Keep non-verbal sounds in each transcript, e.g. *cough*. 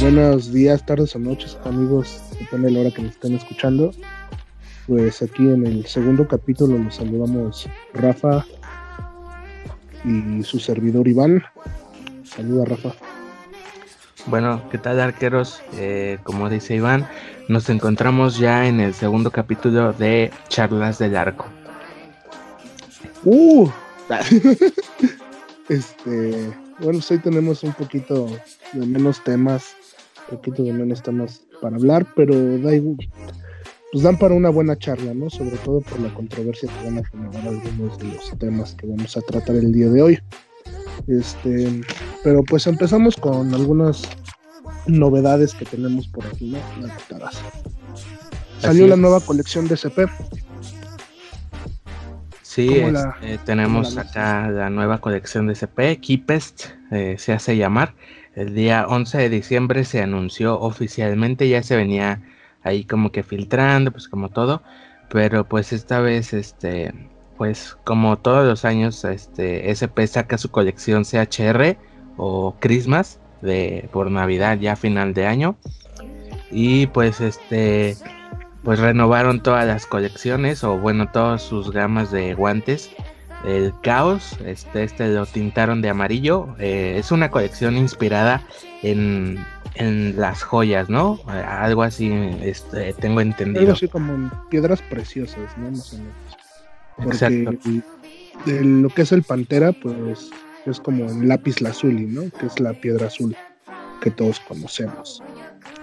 Buenos días, tardes o noches, amigos, depende de la hora que nos estén escuchando. Pues aquí en el segundo capítulo los saludamos Rafa y su servidor Iván. Saluda Rafa. Bueno, ¿qué tal arqueros? Eh, como dice Iván, nos encontramos ya en el segundo capítulo de Charlas del Arco. Uh, *laughs* este, bueno, pues hoy tenemos un poquito de menos temas, un poquito de menos temas para hablar, pero da igual, pues dan para una buena charla, ¿no? Sobre todo por la controversia que van a generar algunos de los temas que vamos a tratar el día de hoy. Este, pero pues empezamos con algunas novedades que tenemos por aquí, ¿no? Las. Salió la nueva colección de CP. Sí, ¿Cómo la- este, tenemos la acá la nueva colección de CP, Keepest, eh, se hace llamar. El día 11 de diciembre se anunció oficialmente, ya se venía ahí como que filtrando, pues como todo, pero pues esta vez, este, pues como todos los años, este, SP saca su colección CHR o Christmas de por Navidad ya final de año. Y pues este pues renovaron todas las colecciones o bueno todas sus gamas de guantes. El caos este este lo tintaron de amarillo. Eh, es una colección inspirada en, en las joyas no algo así este, tengo Algo entendido. así como en piedras preciosas, ¿no? Porque lo que es el pantera, pues es como en lápiz lazuli, ¿no? Que es la piedra azul que todos conocemos.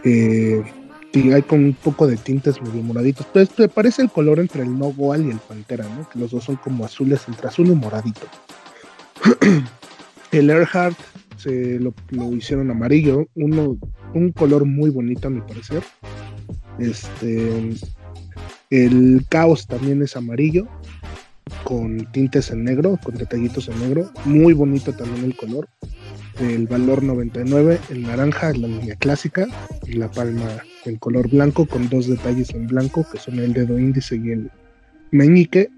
Eh, y hay con un poco de tintes medio moraditos. Pues me parece el color entre el Nogoal y el pantera, ¿no? Que los dos son como azules, entre azul y moradito. *clears throat* el Earhart se lo, lo hicieron amarillo, uno, un color muy bonito a mi parecer. Este, el caos también es amarillo, con tintes en negro, con detallitos en negro. Muy bonito también el color. El valor 99, el naranja, la línea clásica, y la palma en color blanco con dos detalles en blanco, que son el dedo índice y el meñique.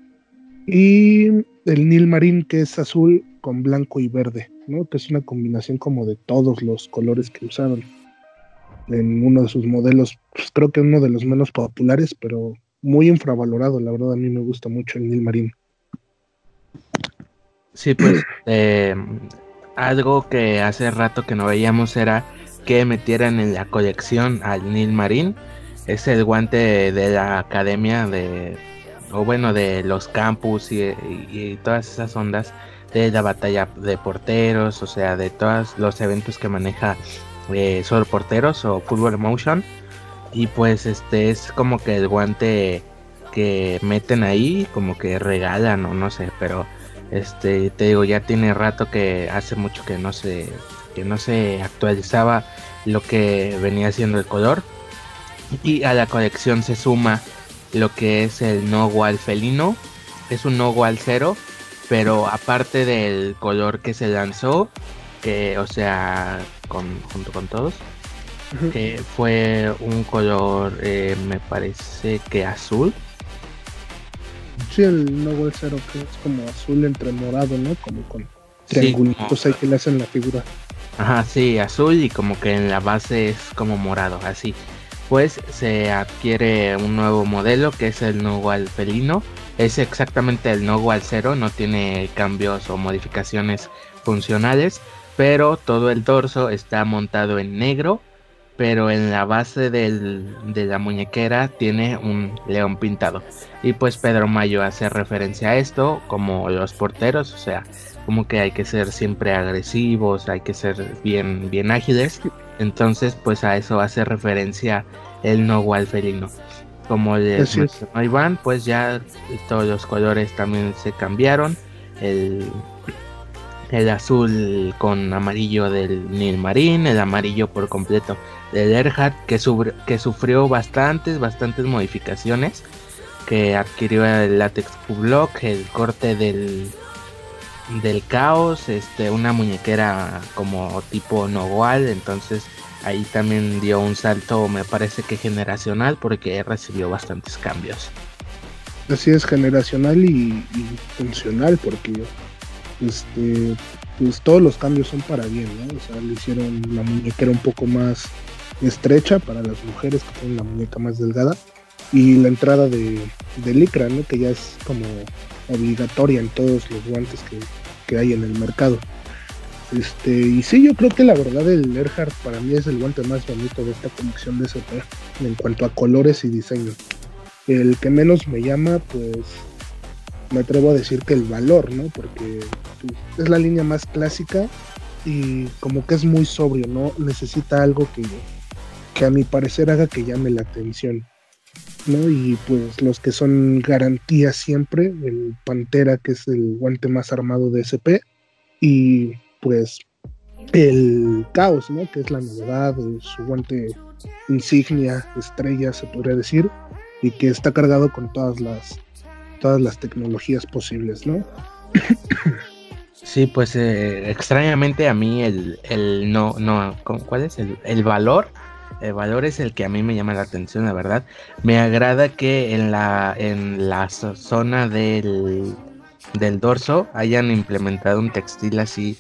Y el Nil Marín, que es azul con blanco y verde, ¿no? que es una combinación como de todos los colores que usaron en uno de sus modelos, pues, creo que uno de los menos populares, pero muy infravalorado, la verdad a mí me gusta mucho el Nil Marín. Sí, pues *clears throat* eh, algo que hace rato que no veíamos era que metieran en la colección al Nil Marín. Es el guante de la academia de, o bueno, de los campus y, y- todas esas ondas de la batalla de porteros, o sea, de todos los eventos que maneja eh, solo porteros o Football Motion. Y pues este es como que el guante que meten ahí, como que regalan o no sé, pero este, te digo, ya tiene rato que hace mucho que no se, que no se actualizaba lo que venía siendo el color. Y a la colección se suma lo que es el no wall felino. Es un no wall cero, pero aparte del color que se lanzó, que, o sea, con, junto con todos, que fue un color, eh, me parece que azul. Sí, el No Cero, que es como azul entre morado, ¿no? Como con Sí, triangulitos como- ahí que le hacen la figura. Ajá, sí, azul y como que en la base es como morado, así. Pues se adquiere un nuevo modelo que es el Nogual felino. Es exactamente el Nogual 0, no tiene cambios o modificaciones funcionales, pero todo el torso está montado en negro, pero en la base del- de la muñequera tiene un león pintado. Y pues Pedro Mayo hace referencia a esto como los porteros, o sea, como que hay que ser siempre agresivos, hay que ser bien, bien ágiles. Entonces, pues a eso hace referencia el no felino. Como les mencionó Iván, pues ya todos los colores también se cambiaron. El, el azul con amarillo del Nil Marín, el amarillo por completo del Erhard, que, que sufrió bastantes, bastantes modificaciones. Que adquirió el látex Q-Block, el corte del, del caos, este, una muñequera como tipo Nogual, entonces ahí también dio un salto, me parece que generacional, porque recibió bastantes cambios. Así es, generacional y, funcional, porque este, pues todos los cambios son para bien, ¿no? O sea, le hicieron la muñequera un poco más estrecha para las mujeres que tienen la muñeca más delgada y la entrada de, de licra, ¿no? Que ya es como obligatoria en todos los guantes que, que hay en el mercado. Este, y sí, yo creo que la verdad el Earhart para mí es el guante más bonito de esta colección de SP en cuanto a colores y diseño. El que menos me llama, pues me atrevo a decir que el valor, ¿no? Porque es la línea más clásica y como que es muy sobrio, ¿no? Necesita algo que, que a mi parecer haga que llame la atención. ¿no? Y pues los que son garantía siempre, el Pantera, que es el guante más armado de SP, y pues el Caos, ¿no? Que es la novedad, su guante insignia, estrella, se podría decir, y que está cargado con todas las todas las tecnologías posibles, ¿no? Sí, pues eh, extrañamente a mí el, el no, no, ¿cuál es? El, el valor el valor es el que a mí me llama la atención, la verdad. Me agrada que en la, en la zona del, del dorso hayan implementado un textil así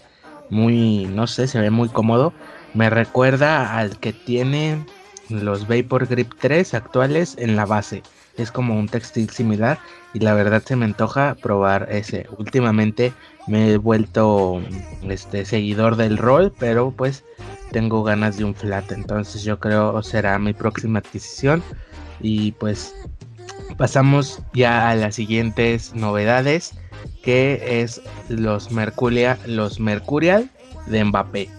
muy, no sé, se ve muy cómodo. Me recuerda al que tiene los Vapor Grip 3 actuales en la base. Es como un textil similar y la verdad se me antoja probar ese. Últimamente me he vuelto este seguidor del rol, pero pues tengo ganas de un flat, entonces yo creo será mi próxima adquisición. Y pues pasamos ya a las siguientes novedades, que es los Mercuria, los Mercurial de Mbappé.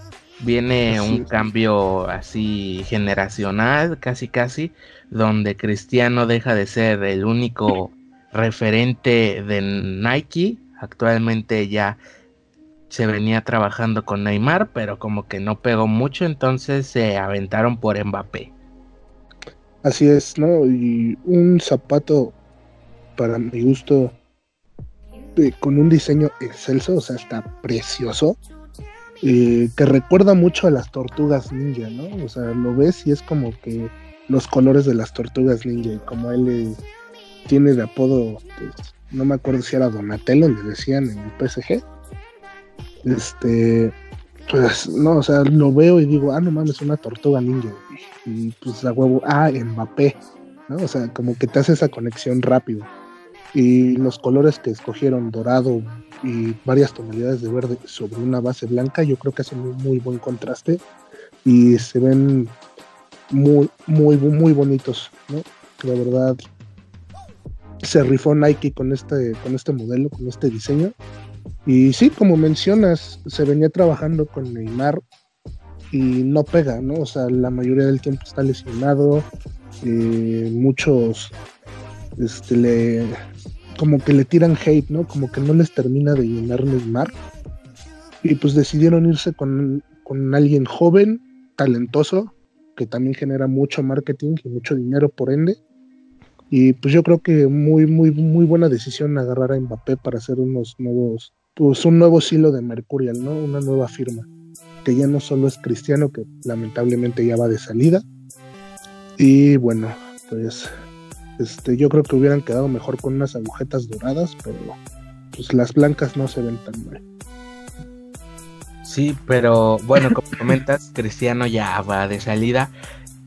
Viene un cambio así generacional, casi casi, donde Cristiano deja de ser el único referente de Nike. Actualmente ya se venía trabajando con Neymar, pero como que no pegó mucho, entonces se aventaron por Mbappé. Así es, ¿no? Y un zapato, para mi gusto, eh, con un diseño excelso, o sea, está precioso, eh, que recuerda mucho a las tortugas ninja, ¿no? O sea, lo ves y es como que los colores de las tortugas ninja, y como él tiene de apodo, pues, no me acuerdo si era Donatello, le decían en el PSG este, pues no, o sea, lo veo y digo, ah, no mames, una tortuga ninja. Y, pues a huevo, ah, Mbappé, ¿no? O sea, como que te hace esa conexión rápido. Y los colores que escogieron, dorado y varias tonalidades de verde sobre una base blanca, yo creo que hacen un muy buen contraste y se ven muy, muy, muy bonitos, ¿no? La verdad, se rifó Nike con este, con este modelo, con este diseño y sí, como mencionas, se venía trabajando con Neymar y no pega, ¿no? O sea, la mayoría del tiempo está lesionado, eh, muchos este, le, como que le tiran hate, ¿no? Como que no les termina de llenar Neymar. Y pues decidieron irse con, con alguien joven, talentoso, que también genera mucho marketing y mucho dinero por ende. Y pues yo creo que muy, muy, muy buena decisión agarrar a Mbappé para hacer unos nuevos pues un nuevo silo de Mercurial, ¿no? Una nueva firma, que ya no solo es cristiano, que lamentablemente ya va de salida. Y bueno, pues este, yo creo que hubieran quedado mejor con unas agujetas doradas, pero pues las blancas no se ven tan mal. Sí, pero bueno, como *laughs* comentas, Cristiano ya va de salida,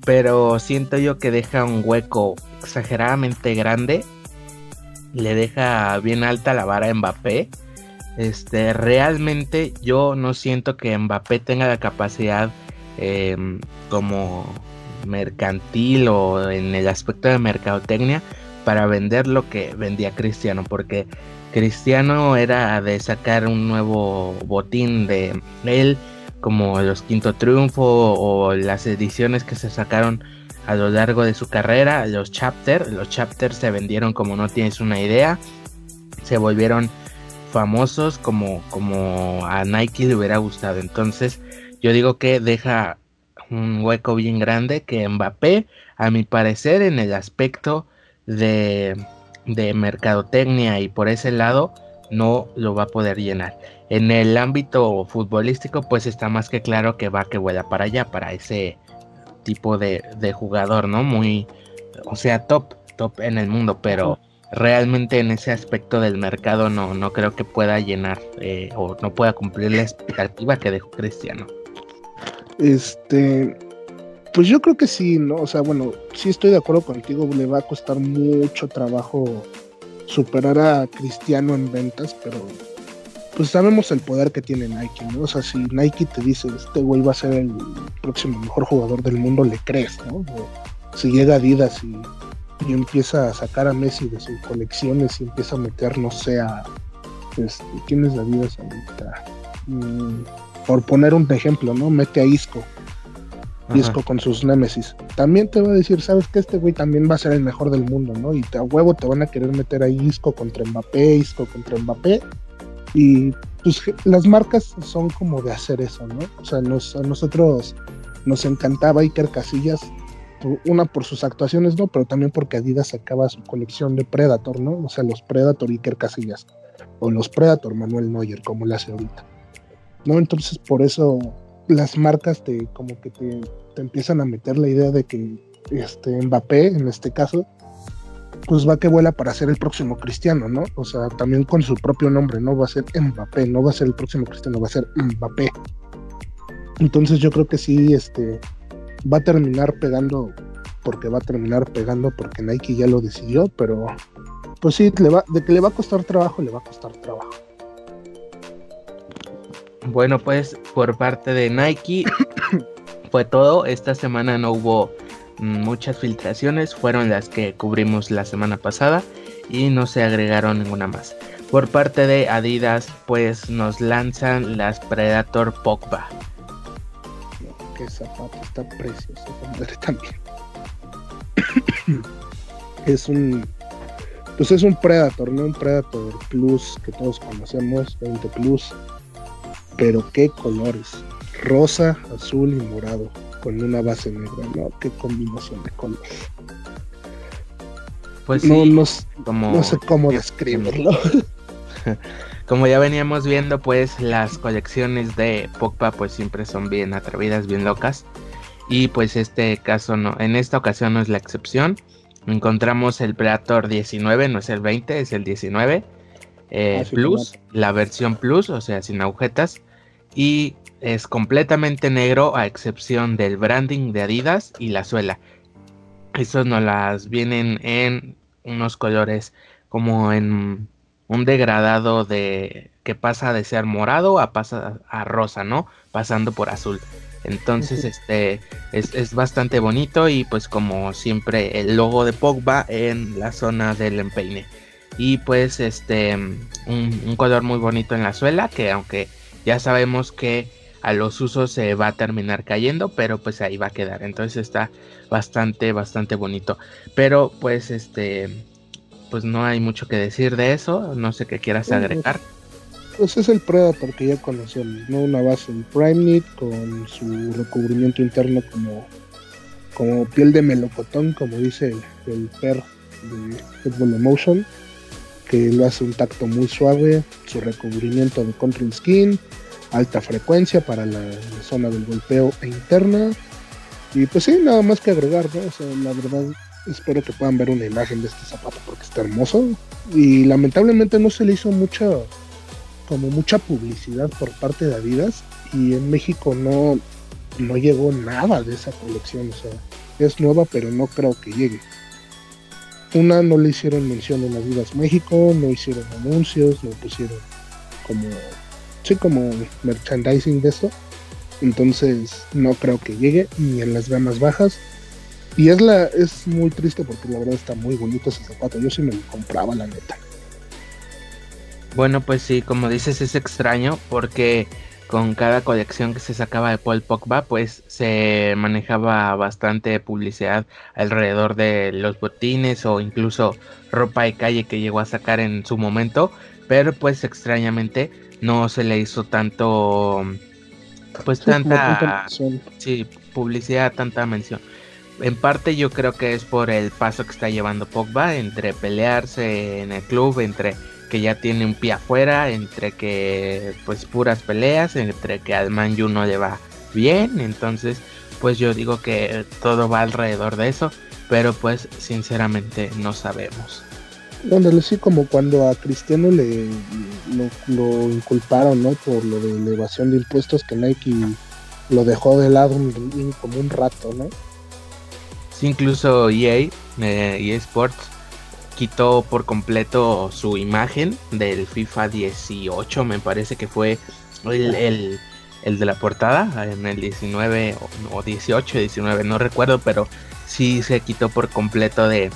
pero siento yo que deja un hueco exageradamente grande, le deja bien alta la vara a Mbappé. Este, realmente yo no siento que Mbappé tenga la capacidad em, como mercantil o en el aspecto de mercadotecnia para vender lo que vendía Cristiano, porque Cristiano era de sacar un nuevo botín de él, como los Quinto Triunfo o las ediciones que se sacaron a lo largo de su carrera, los chapter, los chapters se vendieron como no tienes una idea, se volvieron famosos como, como a Nike le hubiera gustado. Entonces, yo digo que deja un hueco bien grande que Mbappé, a mi parecer, en el aspecto de, de mercadotecnia y por ese lado, no lo va a poder llenar. En el ámbito futbolístico, pues está más que claro que va que vuela para allá, para ese tipo de, de jugador, ¿no? Muy, o sea, top, top en el mundo, pero realmente en ese aspecto del mercado no, no creo que pueda llenar eh, o no pueda cumplir la expectativa que dejó Cristiano. Este, pues yo creo que sí, ¿no? O sea, bueno, sí estoy de acuerdo contigo, le va a costar mucho trabajo superar a Cristiano en ventas, pero pues sabemos el poder que tiene Nike, ¿no? O sea, si Nike te dice, este güey va a ser el próximo mejor jugador del mundo, le crees, ¿no? si llega Adidas y, y, empieza a sacar a Messi de sus colecciones y empieza a meter, no sé, a... Este, ¿Quién es Adidas ahorita? Mm, por poner un ejemplo, ¿no? Mete a Isco. Isco con sus Némesis. También te va a decir, sabes que este güey también va a ser el mejor del mundo, ¿no? Y te, a huevo te van a querer meter ahí Isco contra Mbappé, Isco contra Mbappé. Y pues las marcas son como de hacer eso, ¿no? O sea, nos, a nosotros nos encantaba Iker Casillas, una por sus actuaciones, ¿no? Pero también porque Adidas sacaba su colección de Predator, ¿no? O sea, los Predator Iker Casillas. O los Predator Manuel Neuer, como le hace ahorita. ¿no? Entonces por eso las marcas te como que te, empiezan a meter la idea de que este Mbappé, en este caso, pues va que vuela para ser el próximo cristiano, ¿no? O sea, también con su propio nombre, no va a ser Mbappé, no va a ser el próximo cristiano, va a ser Mbappé. Entonces yo creo que sí, este, va a terminar pegando, porque va a terminar pegando, porque Nike ya lo decidió, pero pues sí, le va, de que le va a costar trabajo, le va a costar trabajo. Bueno, pues por parte de Nike *coughs* fue todo. Esta semana no hubo muchas filtraciones, fueron las que cubrimos la semana pasada y no se agregaron ninguna más. Por parte de Adidas, pues nos lanzan las Predator Pogba. Qué zapato está precioso, *laughs* también. es un pues es un Predator, no un Predator Plus que todos conocemos, 20 Plus pero qué colores. Rosa, azul y morado, con una base negra, ¿no? Qué combinación de colores. Pues sí, no, no sé cómo describirlo. *laughs* Como ya veníamos viendo, pues las colecciones de Pogba pues siempre son bien atrevidas, bien locas. Y pues este caso no, en esta ocasión no es la excepción. Encontramos el Predator 19, no es el 20, es el 19. Eh, ah, plus, la versión Plus, o sea, sin agujetas y es completamente negro a excepción del branding de Adidas y la suela. Estos no las vienen en unos colores como en un degradado de que pasa de ser morado a pasa a rosa, ¿no? Pasando por azul. Entonces, este es, bastante bonito y pues como siempre el logo de Pogba en la zona del empeine. Y pues este un color muy bonito en la suela que aunque ya sabemos que a los usos se va a terminar cayendo, pero pues ahí va a quedar. Entonces está bastante, bastante bonito. Pero pues este, pues no hay mucho que decir de eso. No sé qué quieras agregar. Pues es el Predator que ya conocemos, ¿no? Una base en Prime Knit con su recubrimiento interno como, como piel de melocotón, como dice el, el per de Football Emotion que lo hace un tacto muy suave, su recubrimiento de control skin, alta frecuencia para la, zona del golpeo e interna. Y pues sí, nada más que agregar, ¿no? O sea, la verdad, espero que puedan ver una imagen de este zapato porque está hermoso. Y lamentablemente no se le hizo mucha, como mucha publicidad por parte de Adidas. Y en México no, no llegó nada de esa colección. O sea, es nueva, pero no creo que llegue. Una no le hicieron mención en Adidas México, no hicieron anuncios, no pusieron como sí como merchandising de esto. Entonces no creo que llegue ni en las gamas bajas. Y es la es muy triste porque la verdad está muy bonito ese zapato. Yo sí me lo compraba la neta. Bueno, pues sí, como dices es extraño porque con cada colección que se sacaba de Paul Pogba, pues se manejaba bastante publicidad alrededor de los botines o incluso ropa de calle que llegó a sacar en su momento, pero pues extrañamente no se le hizo tanto, pues tanta, sí, publicidad, tanta mención. En parte yo creo que es por el paso que está llevando Pogba entre pelearse en el club, entre que ya tiene un pie afuera, entre que pues puras peleas, entre que al Man no le va bien, entonces pues yo digo que todo va alrededor de eso, pero pues sinceramente no sabemos. Ándale, sí, como cuando a Cristiano le lo, lo inculparon, ¿no? Por lo de la evasión de impuestos que Nike lo dejó de lado un- como un rato, ¿no? Sí, incluso EA, eh, EA Sports, quitó por completo su imagen del FIFA 18, me parece que fue el, el- de la portada, en el 19 o, o 18, 19, no recuerdo, pero sí se quitó por completo de,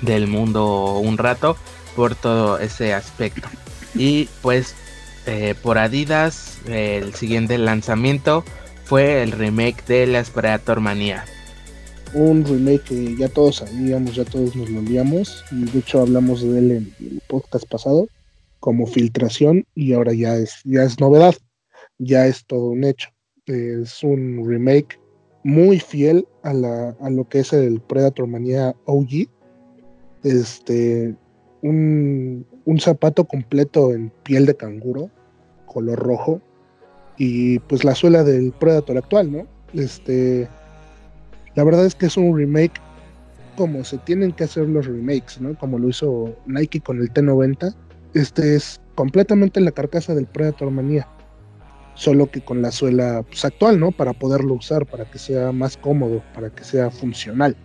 del mundo un rato por todo ese aspecto. Y pues eh, por Adidas, el siguiente lanzamiento fue el remake de la Predator Manía. Un remake que ya todos sabíamos, ya todos nos lo olvidamos, y de hecho hablamos de él en el podcast pasado, como filtración, y ahora ya es, ya es novedad, ya es todo un hecho. Es un remake muy fiel a, la, a lo que es el Predator Manía OG. Este, un, un zapato completo en piel de canguro, color rojo, y pues la suela del Predator actual, ¿no? Este, la verdad es que es un remake como se tienen que hacer los remakes, ¿no? Como lo hizo Nike con el T90. Este es completamente la carcasa del Predator Manía, solo que con la suela pues, actual, ¿no? Para poderlo usar, para que sea más cómodo, para que sea funcional.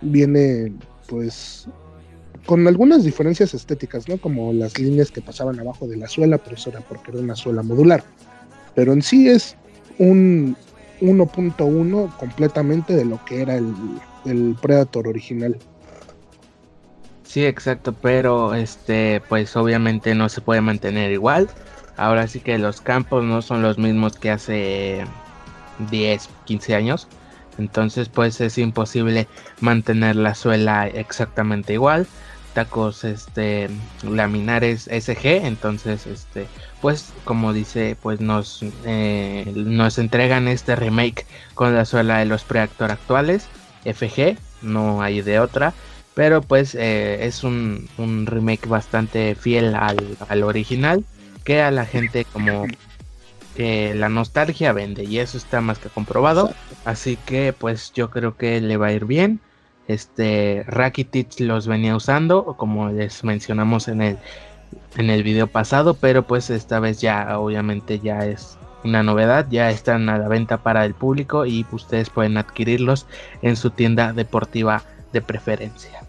Viene, pues, con algunas diferencias estéticas, ¿no? Como las líneas que pasaban abajo de la suela, pero eso era porque era una suela modular. Pero en sí es un 1.1 completamente de lo que era el, el Predator original. Sí, exacto, pero este, pues obviamente no se puede mantener igual. Ahora sí que los campos no son los mismos que hace 10, 15 años. Entonces, pues es imposible mantener la suela exactamente igual. Tacos este laminares SG, entonces este pues como dice, pues nos eh, nos entregan este remake con la suela de los Predator actuales FG, no hay de otra. Pero pues eh, es un, un, remake bastante fiel al, al, original. Que a la gente como que la nostalgia vende. Y eso está más que comprobado. Así que pues yo creo que le va a ir bien. Este Rakitic los venía usando. Como les mencionamos en el, en el video pasado. Pero pues esta vez ya obviamente ya es una novedad, ya están a la venta para el público y ustedes pueden adquirirlos en su tienda deportiva de preferencia.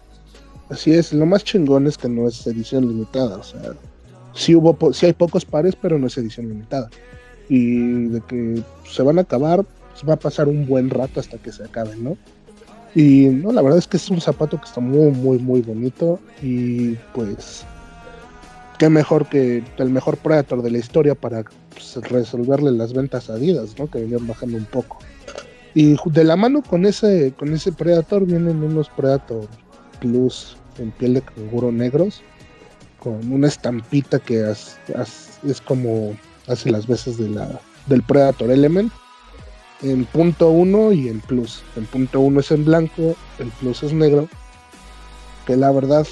Así es, lo más chingón es que no es edición limitada, o sea, sí hubo sí hay pocos pares, pero no es edición limitada. Y de que se van a acabar, pues va a pasar un buen rato hasta que se acaben, ¿no? Y no, la verdad es que es un zapato que está muy, muy, muy bonito. Y pues, qué mejor que el mejor Predator de la historia para pues, resolverle las ventas Adidas, ¿no? Que venían bajando un poco. Y de la mano con ese, con ese Predator vienen unos Predator Plus en piel de canguro negros, con una estampita que es como hace las veces de la, del Predator Element, en punto 1 y en plus. En punto 1 es en blanco, el plus es negro, que la verdad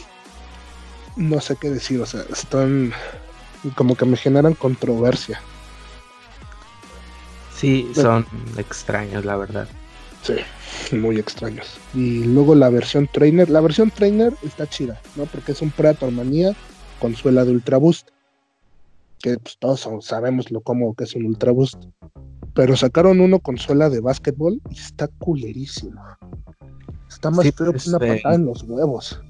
no sé qué decir, o sea, están como que me generan controversia. Sí, son extraños, la verdad. Sí, muy extraños. Y luego la versión trainer, la versión trainer está chida, ¿no? Porque es un Predator Manía con suela de Ultra Boost. Que pues, todos sabemos lo cómodo que es un Ultra Boost. Pero sacaron uno con suela de básquetbol y está culerísimo. Está más sí, feo que una este... patada en los huevos.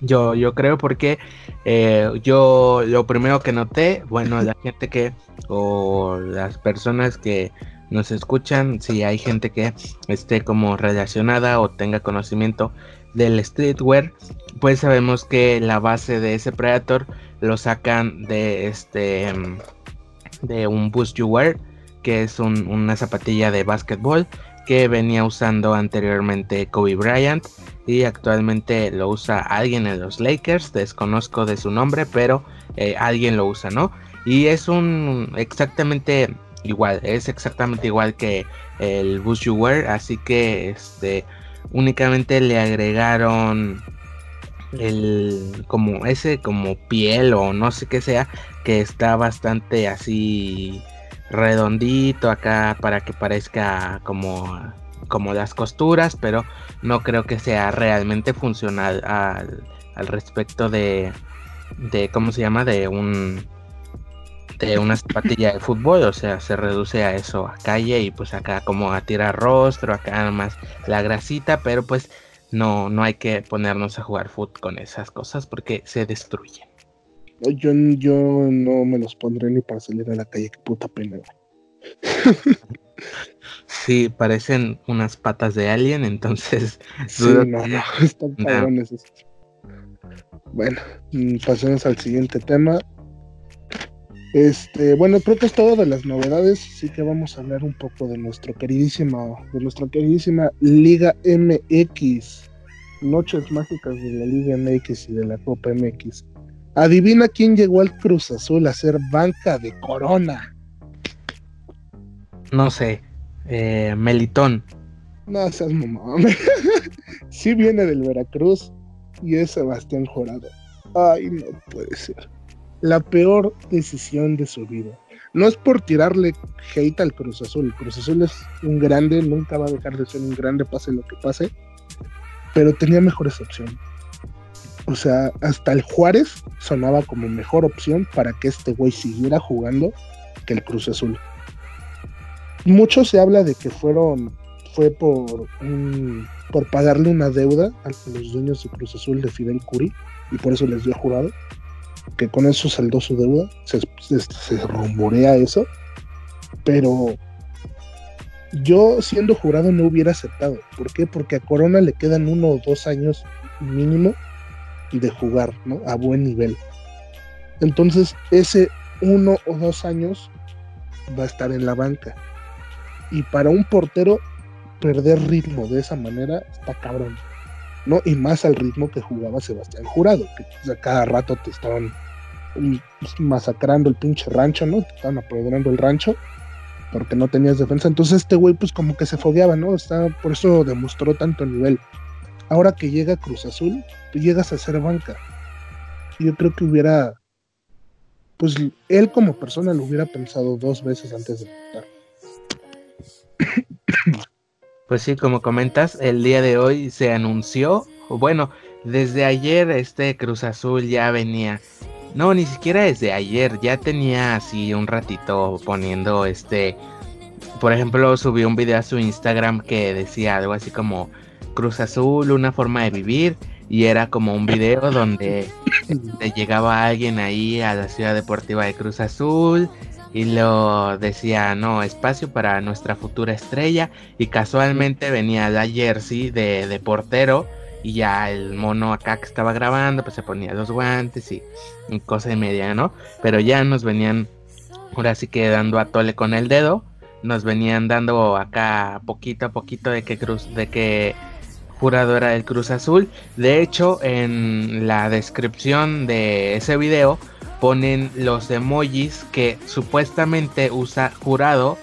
Yo, yo creo porque eh, yo lo primero que noté, bueno, la gente que, o las personas que nos escuchan, si hay gente que esté como relacionada o tenga conocimiento del streetwear, pues sabemos que la base de ese Predator lo sacan de este de un Boost You Wear, que es un, una zapatilla de básquetbol que venía usando anteriormente Kobe Bryant y actualmente lo usa alguien en los Lakers, desconozco de su nombre, pero eh, alguien lo usa, ¿no? Y es un exactamente igual, es exactamente igual que el You Wear, así que este únicamente le agregaron el como ese como piel o no sé qué sea que está bastante así redondito acá para que parezca como como las costuras pero no creo que sea realmente funcional al, respecto de, de ¿cómo se llama? De un de una zapatilla de fútbol, o sea, se reduce a eso, a calle y pues acá como a tirar rostro, acá más la grasita, pero pues no, no hay que ponernos a jugar fútbol con esas cosas porque se destruyen. Yo, yo no me los pondré ni para salir a la calle, qué puta pena. Sí, parecen unas patas de alien, entonces. *laughs* Sí, no, no, *laughs* están cabrones Bueno, mm, pasemos al siguiente tema. Este, bueno, creo que es todo de las novedades, sí que vamos a hablar un poco de nuestro queridísima, de nuestra queridísima Liga MX. Noches mágicas de la Liga MX y de la Copa MX. Adivina quién llegó al Cruz Azul a ser banca de Corona. No sé, eh, Melitón. No seas mamá. *laughs* sí viene del Veracruz y es Sebastián Jorado. Ay, no puede ser. La peor decisión de su vida. No es por tirarle hate al Cruz Azul. El Cruz Azul es un grande, nunca va a dejar de ser un grande, pase lo que pase. Pero tenía mejores opciones. O sea, hasta el Juárez sonaba como mejor opción para que este güey siguiera jugando que el Cruz Azul. Mucho se habla de que fueron fue por por pagarle una deuda a los dueños de Cruz Azul de Fidel Curi y por eso les dio jurado que con eso saldó su deuda. Se, rumorea eso pero yo siendo jurado no hubiera aceptado. ¿por qué? porque a Corona le quedan uno o dos años mínimo de jugar ¿no? a buen nivel entonces ese uno o dos años va a estar en la banca y para un portero, perder ritmo de esa manera está cabrón. ¿no? Y más al ritmo que jugaba Sebastián Jurado, que cada rato te estaban mm, masacrando el pinche rancho, ¿no? Te estaban apoderando el rancho porque no tenías defensa. Entonces este güey pues como que se fogueaba, ¿no? Está, por eso demostró tanto nivel. Ahora que llega Cruz Azul, tú llegas a ser banca. Yo creo que hubiera, pues él como persona lo hubiera pensado dos veces antes de votar. *coughs* Pues sí, como comentas, el día de hoy se anunció, bueno, desde ayer este Cruz Azul ya venía, no, ni siquiera desde ayer, ya tenía así un ratito poniendo este, por ejemplo, subió un video a su Instagram que decía algo así como Cruz Azul, una forma de vivir, y era como un video donde llegaba alguien ahí a la ciudad deportiva de Cruz Azul y lo decía, no, espacio para nuestra futura estrella. Y casualmente venía la jersey de, de portero. Y ya el mono acá que estaba grabando, pues se ponía los guantes y, cosa de media, ¿no? Pero ya nos venían, ahora sí que dando a tole con el dedo. Nos venían dando acá poquito a poquito de que Cruz, de que Jurado era el Cruz Azul. De hecho, en la descripción de ese video ponen los emojis que supuestamente usa jurado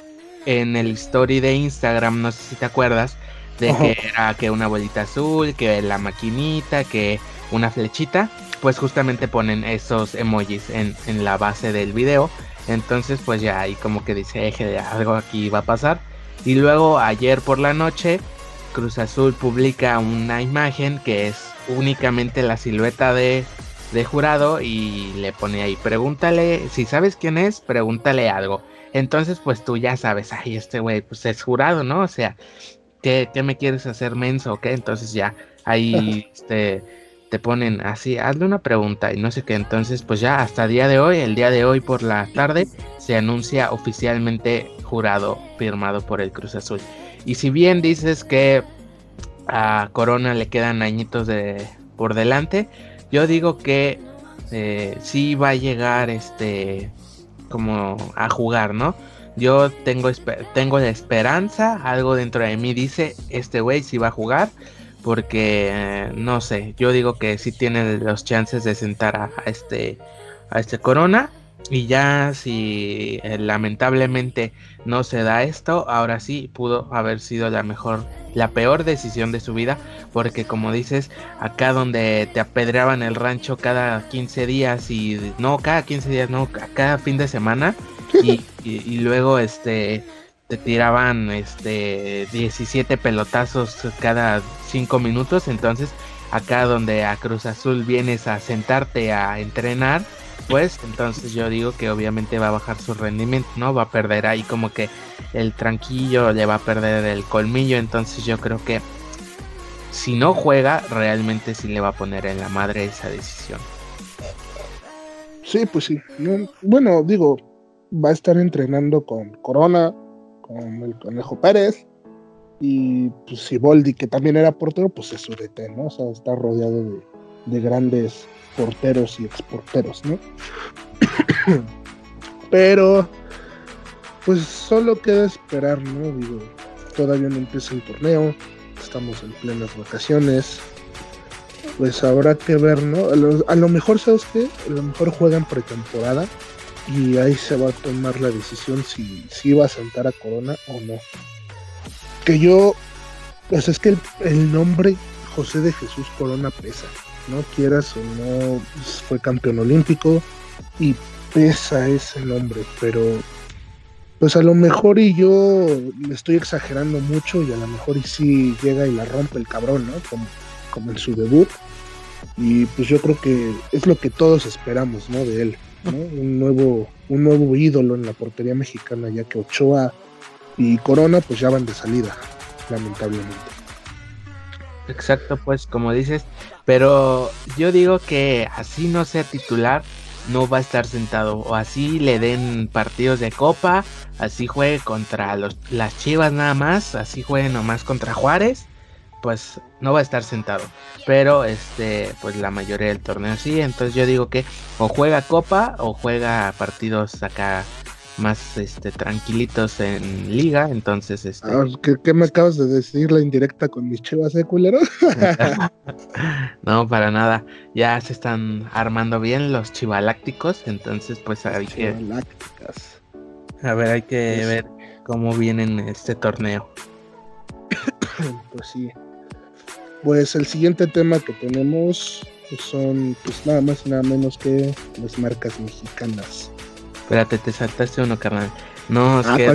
en el story de Instagram, no sé si te acuerdas, de que era que una bolita azul, que la maquinita, que una flechita, pues justamente ponen esos emojis en, en la base del video. Entonces pues ya ahí como que dice, eje de algo aquí va a pasar. Y luego ayer por la noche, Cruz Azul publica una imagen que es únicamente la silueta de de jurado y le pone ahí, pregúntale, si sabes quién es, pregúntale algo. Entonces, pues tú ya sabes, ay, este güey, pues es jurado, ¿no? O sea, ¿qué, me quieres hacer menso? ¿Qué? Entonces ya ahí *laughs* este, te ponen así, hazle una pregunta y no sé qué. Entonces, pues ya hasta día de hoy, el día de hoy por la tarde, se anuncia oficialmente jurado firmado por el Cruz Azul. Y si bien dices que a Corona le quedan añitos de por delante, yo digo que eh, sí va a llegar este como a jugar, ¿no? Yo tengo, tengo la esperanza, algo dentro de mí dice, este güey sí va a jugar, porque eh, no sé, yo digo que sí tiene los chances de sentar a, este a este Corona y ya si eh, lamentablemente no se da esto, ahora sí pudo haber sido la mejor la peor decisión de su vida, porque como dices, acá donde te apedreaban el rancho cada 15 días y no, cada 15 días, no, cada fin de semana *laughs* y, y, luego este te tiraban este 17 pelotazos cada 5 minutos, entonces acá donde a Cruz Azul vienes a sentarte a entrenar, pues entonces yo digo que obviamente va a bajar su rendimiento, ¿no? Va a perder ahí como que el tranquillo, le va a perder el colmillo, entonces yo creo que si no juega, realmente sí le va a poner en la madre esa decisión. Sí, pues sí. bueno, digo, va a estar entrenando con Corona, con el Conejo Pérez y pues Siboldi, que también era portero, pues es su DT, ¿no? O sea, está rodeado de, de grandes porteros y exporteros, ¿no? *coughs* Pero, pues solo queda esperar, ¿no? Digo, todavía no empieza el torneo, estamos en plenas vacaciones, pues habrá que ver, ¿no? A lo, mejor, ¿sabes qué? A lo mejor juegan pretemporada y ahí se va a tomar la decisión si, si va a sentar a Corona o no. Que yo, pues es que el, el nombre José de Jesús Corona pesa no quieras o no, fue campeón olímpico y pesa ese nombre, pero pues a lo mejor y yo me estoy exagerando mucho y a lo mejor y sí llega y la rompe el cabrón, ¿no? Como, como en su debut. Y pues yo creo que es lo que todos esperamos, ¿no? De él, ¿no? Un nuevo, un nuevo ídolo en la portería mexicana, ya que Ochoa y Corona pues ya van de salida, lamentablemente. Exacto, pues como dices, pero yo digo que así no sea titular, no va a estar sentado. O así le den partidos de copa, así juegue contra los, las Chivas nada más, así juegue nomás contra Juárez, pues no va a estar sentado. Pero este, pues la mayoría del torneo sí. Entonces yo digo que o juega copa o juega partidos acá más este tranquilitos en liga, entonces este ah, ¿qué, me acabas de decir la indirecta con mis chivas, eh, culero? *laughs* no, para nada. Ya se están armando bien los chivalácticos, entonces pues hay que A ver, hay que pues ver cómo vienen este torneo. *coughs* pues sí. Pues el siguiente tema que tenemos son pues nada más y nada menos que las marcas mexicanas. Espérate, te saltaste uno, carnal. No, es ah, que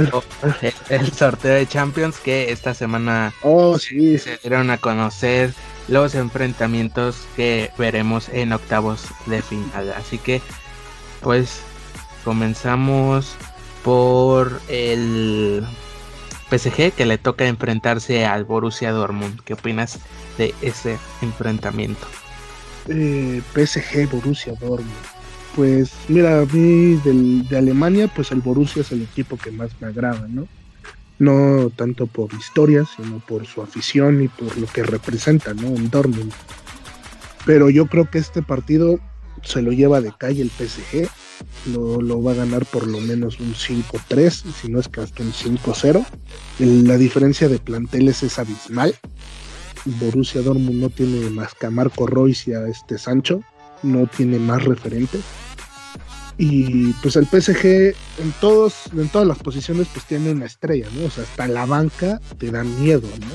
el, sorteo de Champions que esta semana oh, sí. se dieron a conocer los enfrentamientos que veremos en octavos de final. Así que, pues, comenzamos por el PSG que le toca enfrentarse al Borussia Dortmund. ¿Qué opinas de ese enfrentamiento? Eh, PSG Borussia Dortmund pues mira, a mí de Alemania, pues el Borussia es el equipo que más me agrada, ¿no? No tanto por historia, sino por su afición y por lo que representa, ¿no? En Dortmund. Pero yo creo que este partido se lo lleva de calle el PSG, lo, lo va a ganar por lo menos un 5-3, si no es que hasta un 5-0. La diferencia de planteles es abismal. Borussia Dortmund no tiene más que a Marco Royce y a este Sancho, no tiene más referentes y pues el PSG en todos, en todas las posiciones pues tiene una estrella, ¿no? O sea, hasta la banca te da miedo, ¿no?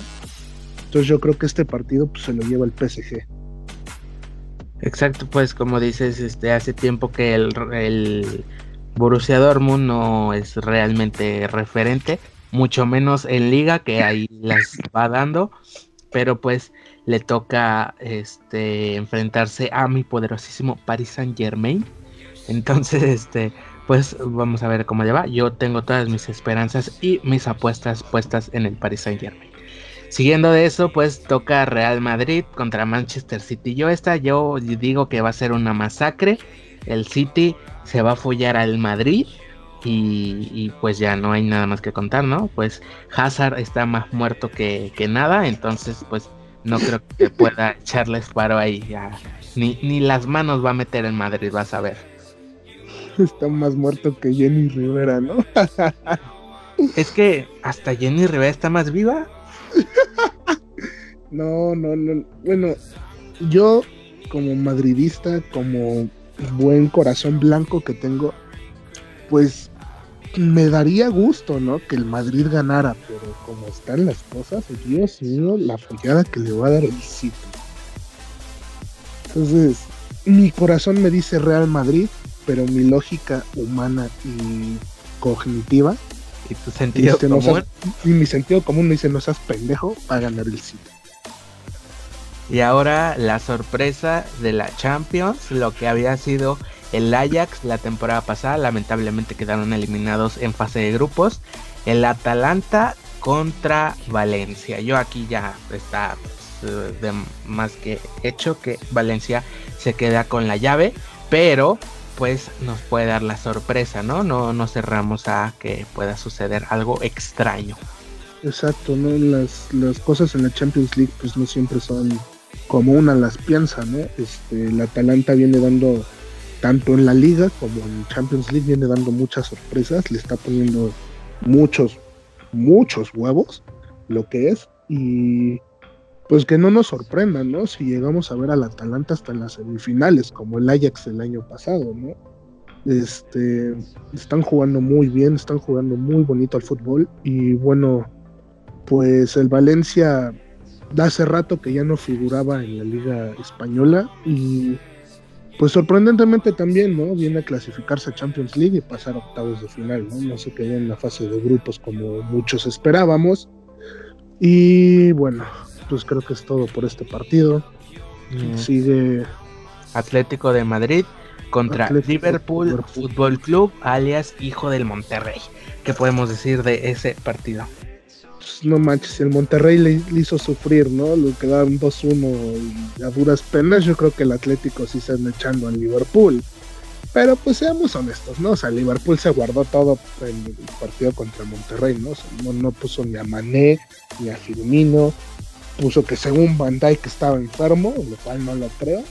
Entonces yo creo que este partido pues se lo lleva el PSG. Exacto, pues como dices, este hace tiempo que el, el Borussia Dortmund no es realmente referente, mucho menos en liga que ahí las va dando, pero pues le toca este enfrentarse a mi poderosísimo Paris Saint-Germain entonces, *laughs* este, pues vamos a ver cómo le va. Yo tengo todas mis esperanzas y mis apuestas puestas en el Paris Saint Germain. Siguiendo de eso, pues toca Real Madrid contra Manchester City. Yo esta, yo digo que va a ser una masacre. El City se va a follar al Madrid. Y, pues ya no hay nada más que contar, ¿no? Pues Hazard está más muerto que, nada. Entonces, pues no creo que pueda *laughs* echarles paro ahí. Ya. Ni, ni las manos va a meter en Madrid, vas a ver. *laughs* está más muerto que Jenny Rivera, ¿no? *laughs* es que hasta Jenny Rivera está más viva. *laughs* no, no, no. Bueno, yo como madridista, como buen corazón blanco que tengo, pues me daría gusto, ¿no? Que el Madrid ganara, pero como están las cosas, Dios mío, la fallada que le va a dar el sitio. Entonces, mi corazón me dice Real Madrid, pero mi lógica humana y cognitiva y tu sentido común y mi sentido común me dice no seas pendejo para ganar el sitio Y ahora la sorpresa de la Champions, lo que había sido el Ajax la temporada pasada, lamentablemente quedaron eliminados en fase de grupos. El Atalanta contra Valencia. Yo aquí ya está pues, de más que hecho que Valencia se queda con la llave, pero pues nos puede dar la sorpresa, ¿no? No, cerramos a que pueda suceder algo extraño. Exacto, ¿no? Las, las cosas en la Champions League pues no siempre son como una las ¿no? Este, el Atalanta viene dando, tanto en la liga como en Champions League, viene dando muchas sorpresas, le está poniendo muchos, muchos huevos, lo que es, y pues que no nos sorprendan, ¿no? Si llegamos a ver al Atalanta hasta en las semifinales, como el Ajax el año pasado, ¿no? Este, están jugando muy bien, están jugando muy bonito al fútbol y bueno, pues el Valencia hace rato que ya no figuraba en la liga española y pues sorprendentemente también, ¿no? Viene a clasificarse a Champions League y pasar octavos de final, ¿no? No se quedó en la fase de grupos como muchos esperábamos. Y bueno, pues creo que es todo por este partido. Mm. Sigue Atlético de Madrid contra Atlético Liverpool Liverpool. Fútbol Club, alias Hijo del Monterrey. ¿Qué podemos decir de ese partido? pues, no manches, el Monterrey le, le hizo sufrir, ¿no? Lo quedaron 2-1 y a duras penas. Yo creo que el Atlético sí se anda echando al Liverpool. Pero pues seamos honestos, ¿no? O sea, Liverpool se guardó todo en el partido contra Monterrey, ¿no? O sea, no, no puso ni a Mané, ni a Firmino. Puso que según Van Dijk estaba enfermo, lo cual no lo creo.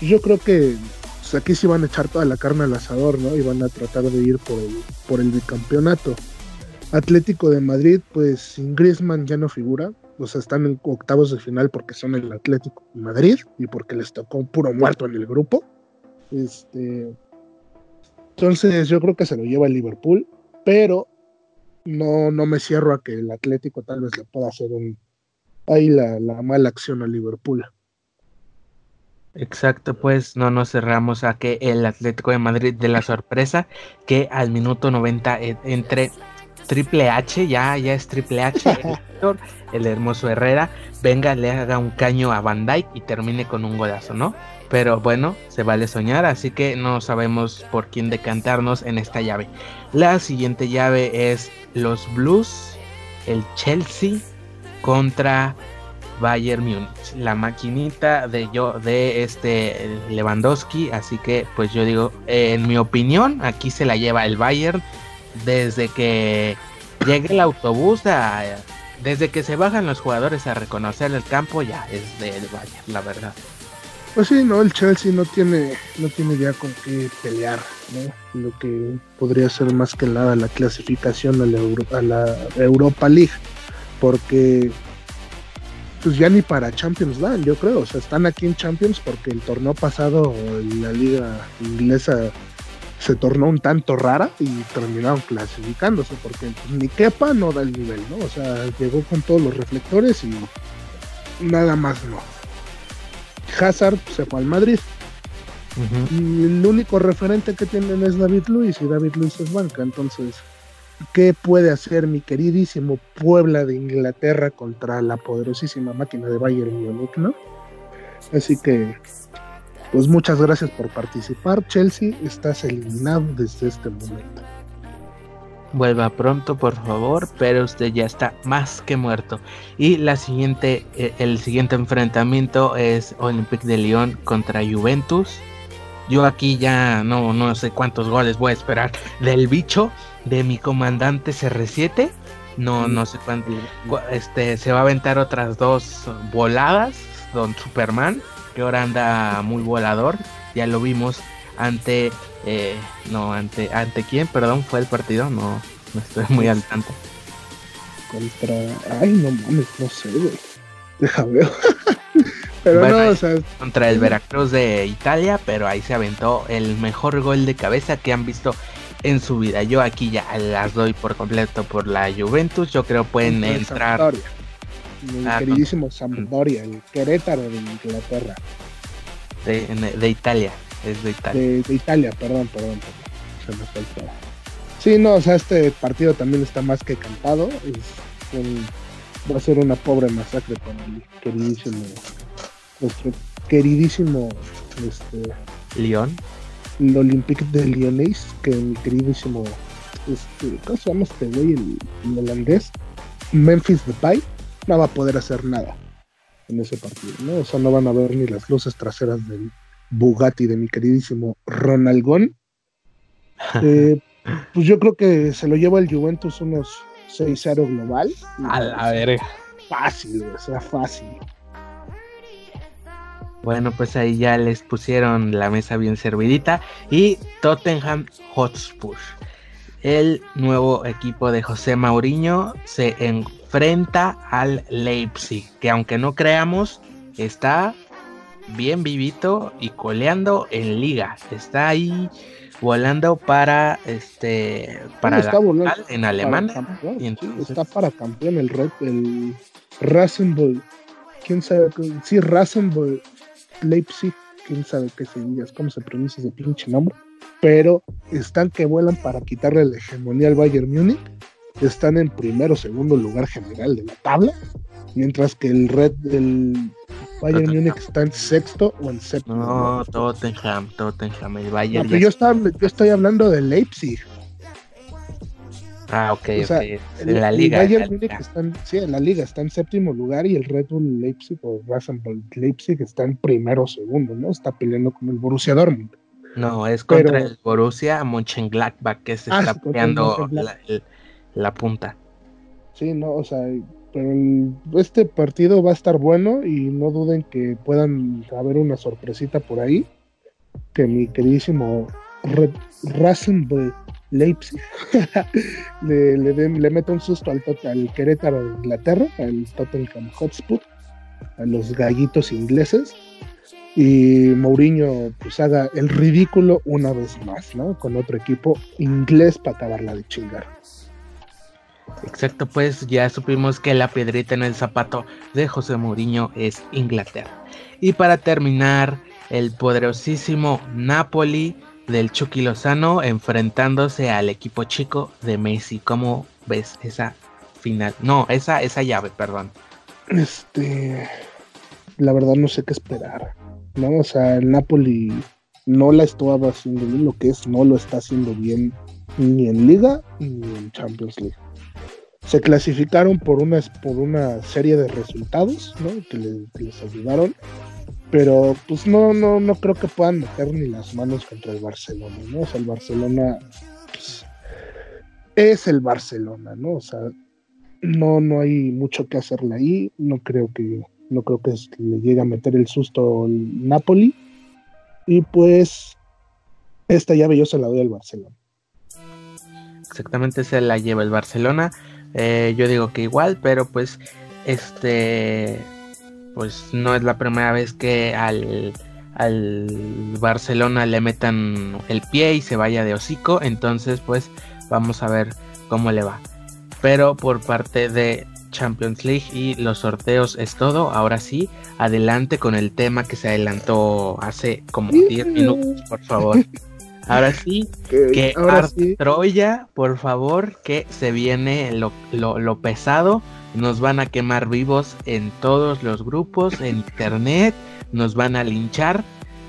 Yo creo que pues, aquí sí van a echar toda la carne al asador, ¿no? Y van a tratar de ir por el, por el bicampeonato. Atlético de Madrid, pues sin Griezmann ya no figura. O sea, están en octavos de final porque son el Atlético de Madrid y porque les tocó un puro muerto en el grupo. Este, entonces yo creo que se lo lleva el Liverpool, pero no, no me cierro a que el Atlético tal vez le pueda hacer un ahí la, la mala acción al Liverpool. Exacto, pues no nos cerramos a que el Atlético de Madrid de la sorpresa que al minuto 90 eh, entre Triple H, ya, ya es Triple H, el, *laughs* el hermoso Herrera, venga, le haga un caño a Van Dyke y termine con un golazo, ¿no? Pero bueno, se vale soñar, así que no sabemos por quién decantarnos en esta llave. La siguiente llave es los Blues, el Chelsea contra Bayern Múnich, la maquinita de yo de este Lewandowski, así que pues yo digo, en mi opinión, aquí se la lleva el Bayern desde que llegue el autobús desde que se bajan los jugadores a reconocer el campo ya es del Bayern, la verdad. Pues sí, no, el Chelsea no tiene, no tiene ya con qué pelear. Lo que podría ser más que nada la clasificación a la Europa League, porque pues ya ni para Champions dan, yo creo, o sea, están aquí en Champions porque el torneo pasado la liga inglesa se tornó un tanto rara y terminaron clasificándose porque pues, ni Kepa no da el nivel, ¿no? O sea, llegó con todos los reflectores y nada más no. Hazard se fue al Madrid. Y el único referente que tienen es David Luis y David Luis es banca. Entonces, ¿qué puede hacer mi queridísimo Puebla de Inglaterra contra la poderosísima máquina de Bayern Múnich, no? Así que, pues muchas gracias por participar. Chelsea, estás eliminado desde este momento. Vuelva pronto, por favor, pero usted ya está más que muerto. Y la siguiente, eh, el siguiente enfrentamiento es Olympique de Lyon contra Juventus. Yo aquí ya no, no sé cuántos goles voy a esperar del bicho, de mi comandante CR7. No, no sé cuánto. Este, se va a aventar otras dos voladas, Don Superman, que ahora anda muy volador. Ya lo vimos ante eh, no, ante, ante quién, perdón, fue el partido, no, no estoy muy al tanto. Contra. Ay, no mames, no sé, güey. *laughs* Pero Bueno, no, o sea, Contra el Veracruz de Italia, pero ahí se aventó el mejor gol de cabeza que han visto en su vida. Yo aquí ya las doy por completo por la Juventus, yo creo pueden el entrar Sampdoria. Mi Ah, queridísimo Sampdoria, el Querétaro de Inglaterra. de, de Italia, es de Italia. de, de Italia, perdón, perdón, perdón, se me faltó. Sí, no, o sea, este partido también está más que cantado. es un- va a ser una pobre masacre para el queridísimo nuestro queridísimo este, León. El Olympique de Lyonnais, que mi queridísimo, este, ¿cómo se llama este güey? El, el holandés, Memphis Depay, no va a poder hacer nada en ese partido, ¿no? O sea, no van a ver ni las luces traseras del Bugatti de mi queridísimo Ronaldgón. *laughs* Eh, pues yo creo que se lo lleva el Juventus unos 6-0 global. A la verga. Fácil, o sea, fácil. Bueno, pues ahí ya les pusieron la mesa bien servidita. Y Tottenham Hotspur. El nuevo equipo de José Mauriño se enfrenta al Leipzig, que aunque no creamos, está bien vivito y coleando en liga. Está ahí volando para este para está la volando final en Alemania. campeón, Y sí, entonces- está para campeón el el Rasenburg. ¿Quién sabe? Sí, Rasenburg Leipzig. ¿Quién sabe qué se diga? ¿Cómo se pronuncia ese pinche nombre? Pero están que vuelan para quitarle la hegemonía al Bayern Múnich. Están en primero o segundo lugar general de la tabla. Mientras que el Red del Bayern Tottenham. Múnich está en sexto o en séptimo. No, Tottenham, Tottenham, el No, Bayern. pero ya- yo, estaba, yo estoy hablando de Leipzig. Ah, ok, o sea, ok. El, En la el liga. en Bayern Múnich sí, en la liga está en séptimo lugar y el Red Bull Leipzig o Rasenball Leipzig está en primero o segundo, ¿no? Está peleando con el Borussia Dortmund. No, es contra pero- el Borussia Mönchengladbach que se Ah, está el peleando la, el- la punta. Sí, no, o sea, pero el- este partido va a estar bueno y no duden que puedan haber una sorpresita por ahí. Que mi queridísimo Red, Rasenball Leipzig *laughs* le, le, meta un susto al, al Querétaro de Inglaterra, al Tottenham Hotspur, a los gallitos ingleses. Y Mourinho pues haga el ridículo una vez más, ¿no? Con otro equipo inglés para acabarla de chingar. Exacto, pues ya supimos que la piedrita en el zapato de José Mourinho es Inglaterra. Y para terminar, el poderosísimo Napoli del Chucky Lozano enfrentándose al equipo chico de Messi. ¿Cómo ves esa final? No, esa, esa llave, perdón. Este, la verdad no sé qué esperar, ¿no? O sea, el Napoli no la estaba haciendo bien, lo que es, no lo está haciendo bien ni en Liga ni en Champions League. Se clasificaron por una, por una serie de resultados, ¿no? Que, le- que les ayudaron, pero pues no, no, no creo que puedan meter ni las manos contra el Barcelona, ¿no? O sea, el Barcelona pues, es el Barcelona, ¿no? O sea, no, no hay mucho que hacerle ahí. No creo que, no creo que es- le llegue a meter el susto al Napoli. Y pues esta llave yo se la doy al Barcelona. Exactamente se la lleva el Barcelona. Eh, yo digo que igual, pero pues este pues no es la primera vez que al, al Barcelona le metan el pie y se vaya de hocico. Entonces pues vamos a ver cómo le va. Pero por parte de Champions League y los sorteos es todo. Ahora sí, adelante con el tema que se adelantó hace como 10 minutos, por favor. Ahora sí, *laughs* que ahora sí, Troya, por favor, que se viene lo, lo- lo pesado. Nos van a quemar vivos en todos los grupos, en internet, nos van a linchar,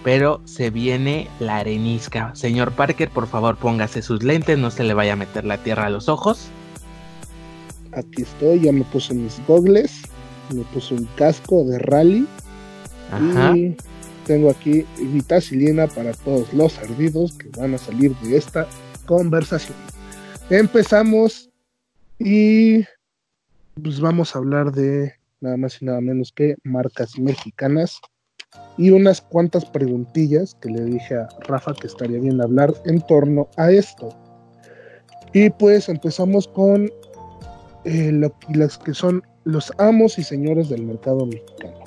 pero se viene la arenisca. Señor Parker, por favor, póngase sus lentes, no se le vaya a meter la tierra a los ojos. aquí estoy, ya me puse mis gogles, me puse un casco de rally Ajá. y tengo aquí vitacilina para todos los ardidos que van a salir de esta conversación. Empezamos y pues vamos a hablar de nada más y nada menos que marcas mexicanas y unas cuantas preguntillas que le dije a Rafa que estaría bien hablar en torno a esto. Y pues empezamos con eh, las que son los amos y señores del mercado mexicano.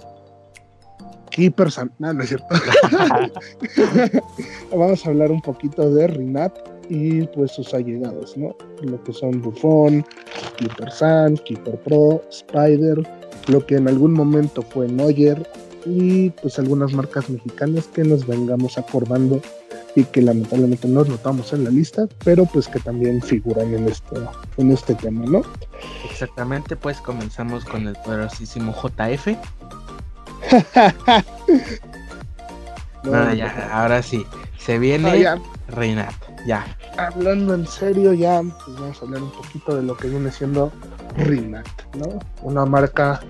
Keeper San... No, no es cierto. *laughs* Vamos a hablar un poquito de Rinat y pues sus allegados, ¿no? Lo que son Buffon, Keeper San, Keeper Pro, Spider, lo que en algún momento fue Neuer y pues algunas marcas mexicanas que nos vengamos acordando y que lamentablemente no notamos en la lista, pero pues que también figuran en este, en este tema, ¿no? Exactamente, pues comenzamos con el poderosísimo JF. *laughs* No, ya, ahora sí. Se viene Ah, ya. Ya. hablando en serio ya, pues vamos a hablar un poquito de lo que viene siendo Rinat, ¿no? Una marca,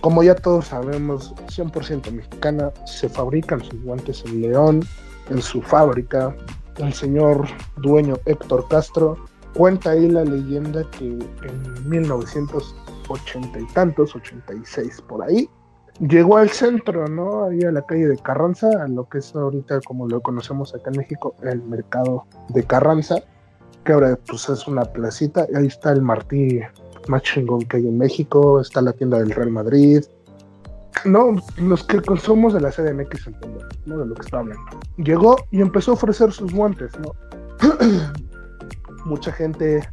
como ya todos sabemos, 100% mexicana, se fabrican sus guantes en León, en su fábrica. El señor dueño Héctor Castro cuenta ahí la leyenda que en 1980 y tantos, 86 por ahí, llegó al centro, ¿no? Ahí a la calle de Carranza, a lo que es ahorita como lo conocemos acá en México, el mercado de Carranza, que ahora pues es una placita, ahí está el Martí más chingón que hay en México, está la tienda del Real Madrid. No, los que consumos de la CDMX entendemos, ¿no? De lo que está hablando. Llegó y empezó a ofrecer sus guantes, ¿no? *clears throat* Mucha gente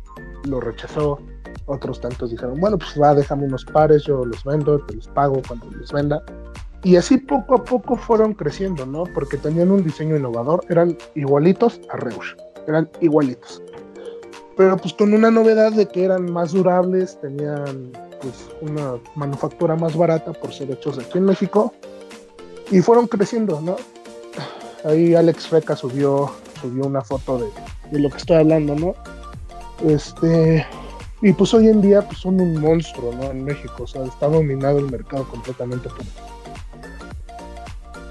lo rechazó, otros tantos dijeron, bueno, pues va, déjame unos pares, yo los vendo, te los pago cuando los venda. Y así poco a poco fueron creciendo, ¿no? Porque tenían un diseño innovador, eran igualitos a Reusch, eran igualitos. Pero pues con una novedad de que eran más durables, tenían pues una manufactura más barata por ser hechos aquí en México. Y fueron creciendo, ¿no? Ahí Alex Reca subió, subió una foto de, de lo que estoy hablando, ¿no? Este, y pues hoy en día pues son un monstruo, ¿no? En México, o sea, está dominado el mercado completamente por...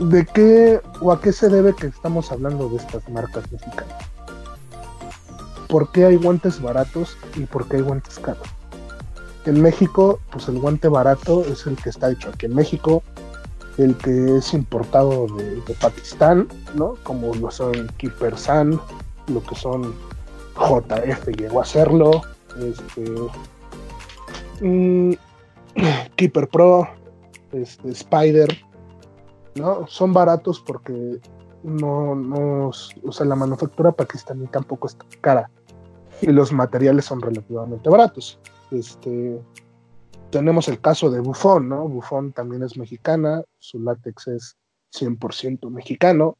¿De qué o a qué se debe que estamos hablando de estas marcas mexicanas? ¿Por qué hay guantes baratos y por qué hay guantes caros? En México, pues el guante barato es el que está hecho aquí en México, el que es importado de, Pakistán, ¿no? Como lo son Keeper San, lo que son JF llegó a hacerlo, este, *clears throat* Keeper Pro, este, Spider, ¿no? Son baratos porque no, no, o sea, la manufactura pakistaní tampoco está cara y los materiales son relativamente baratos. Este, tenemos el caso de Buffon, ¿no? Buffon también es mexicana, su látex es 100% mexicano,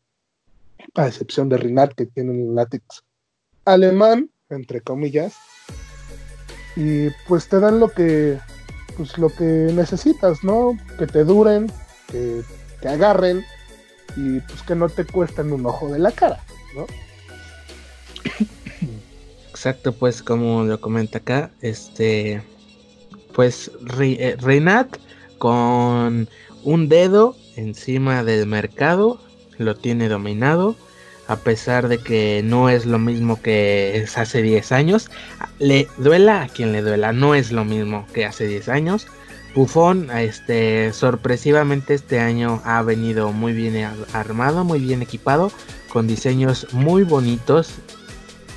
a excepción de Rinat que tiene un látex alemán, entre comillas, y pues te dan lo que pues lo que necesitas, ¿no? Que te duren, que te agarren y pues que no te cuesten un ojo de la cara, ¿no? Exacto, pues como lo comenta acá, este, pues Ri- eh, Reinat con un dedo encima del mercado lo tiene dominado, a pesar de que no es lo mismo que hace 10 años, le duela a quien le duela, no es lo mismo que hace 10 años. Buffon, este, sorpresivamente este año ha venido muy bien ar- armado, muy bien equipado, con diseños muy bonitos,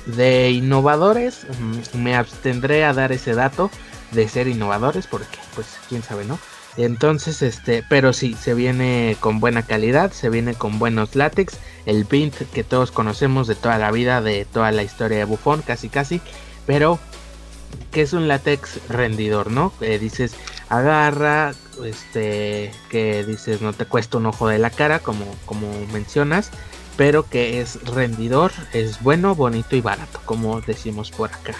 de innovadores, mm, me abstendré a dar ese dato de ser innovadores porque pues quién sabe, ¿no? Entonces, este, pero sí, se viene con buena calidad, se viene con buenos látex, el pint que todos conocemos de toda la vida, de toda la historia de Buffon, casi casi, pero que es un látex rendidor, ¿no? Eh, dices, agarra, este, que dices, no te cuesta un ojo de la cara, como, como mencionas, pero que es rendidor, es bueno, bonito y barato, como decimos por acá.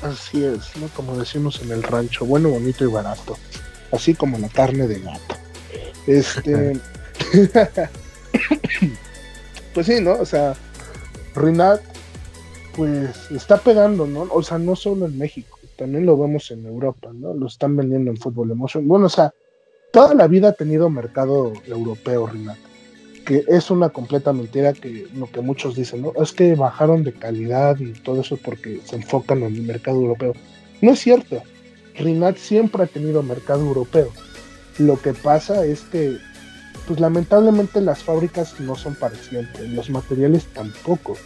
Así es, ¿no? Como decimos en el rancho, bueno, bonito y barato. Así como la carne de gato. Este. *coughs* pues sí, ¿no? O sea, Rinat, pues está pegando, ¿no? O sea, no solo en México, también lo vemos en Europa, ¿no? Lo están vendiendo en Fútbol Emotion. Bueno, o sea, toda la vida ha tenido mercado europeo, Rinat. Que es una completa mentira que lo que muchos dicen, ¿no? Es que bajaron de calidad y todo eso porque se enfocan en el mercado europeo. No es cierto. Rinat siempre ha tenido mercado europeo. Lo que pasa es que, pues lamentablemente las fábricas no son para siempre, los materiales tampoco.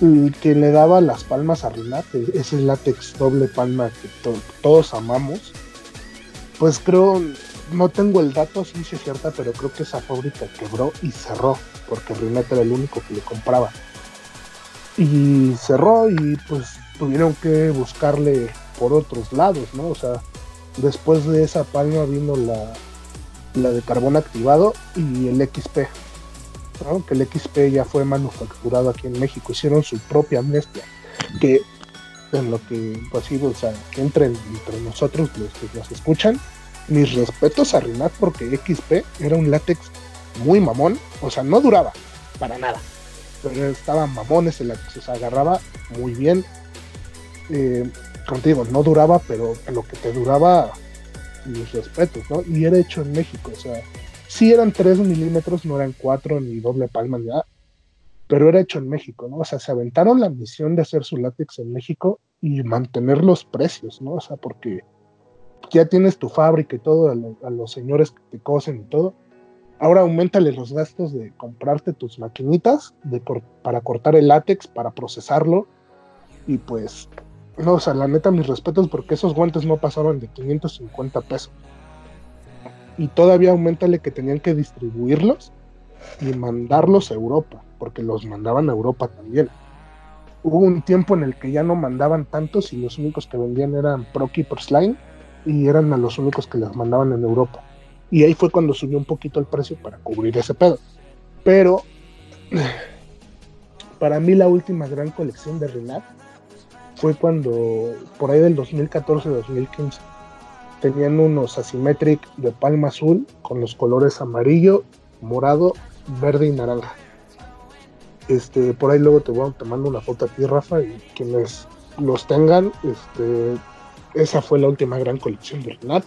Y que le daba las palmas a Rinat, ese látex doble palma que to- todos amamos, pues creo, no tengo el dato ciencia cierta, pero creo que esa fábrica quebró y cerró, porque Rinat era el único que le compraba. Y cerró y pues tuvieron que buscarle por otros lados, ¿no? O sea, después de esa palma vino la, la de carbón activado y el XP, ¿no? Que el XP ya fue manufacturado aquí en México, hicieron su propia mezcla, que en lo que, pues sí, o sea, que entren entre nosotros, los que nos escuchan, mis respetos a Rinat porque XP era un látex muy mamón, o sea, no duraba para nada, pero estaba mamón ese látex, o sea, agarraba muy bien. Eh, contigo, no duraba, pero lo que te duraba, mis respetos, ¿no? Y era hecho en México, o sea, sí eran 3 milímetros, no eran 4 ni doble palma ni nada, pero era hecho en México, ¿no? O sea, se aventaron la misión de hacer su látex en México y mantener los precios, ¿no? O sea, porque ya tienes tu fábrica y todo, a, los señores que te cosen y todo. Ahora aumentale los gastos de comprarte tus maquinitas para cortar el látex, para procesarlo. Y pues, no, o sea, la neta, mis respetos porque esos guantes no pasaban de 550 pesos. Y todavía aumentale que tenían que distribuirlos y mandarlos a Europa, porque los mandaban a Europa también. Hubo un tiempo en el que ya no mandaban tantos y los únicos que vendían eran Pro Keepers Line y eran a los únicos que las mandaban en Europa. Y ahí fue cuando subió un poquito el precio para cubrir ese pedo. Pero *sighs* para mí la última gran colección de Renat fue cuando, por ahí del 2014-2015, tenían unos Asymmetric de palma azul con los colores amarillo, morado, verde y naranja. Este, por ahí luego te, voy, te mando una foto a ti, Rafa, y quienes los tengan, este, esa fue la última gran colección de Renat.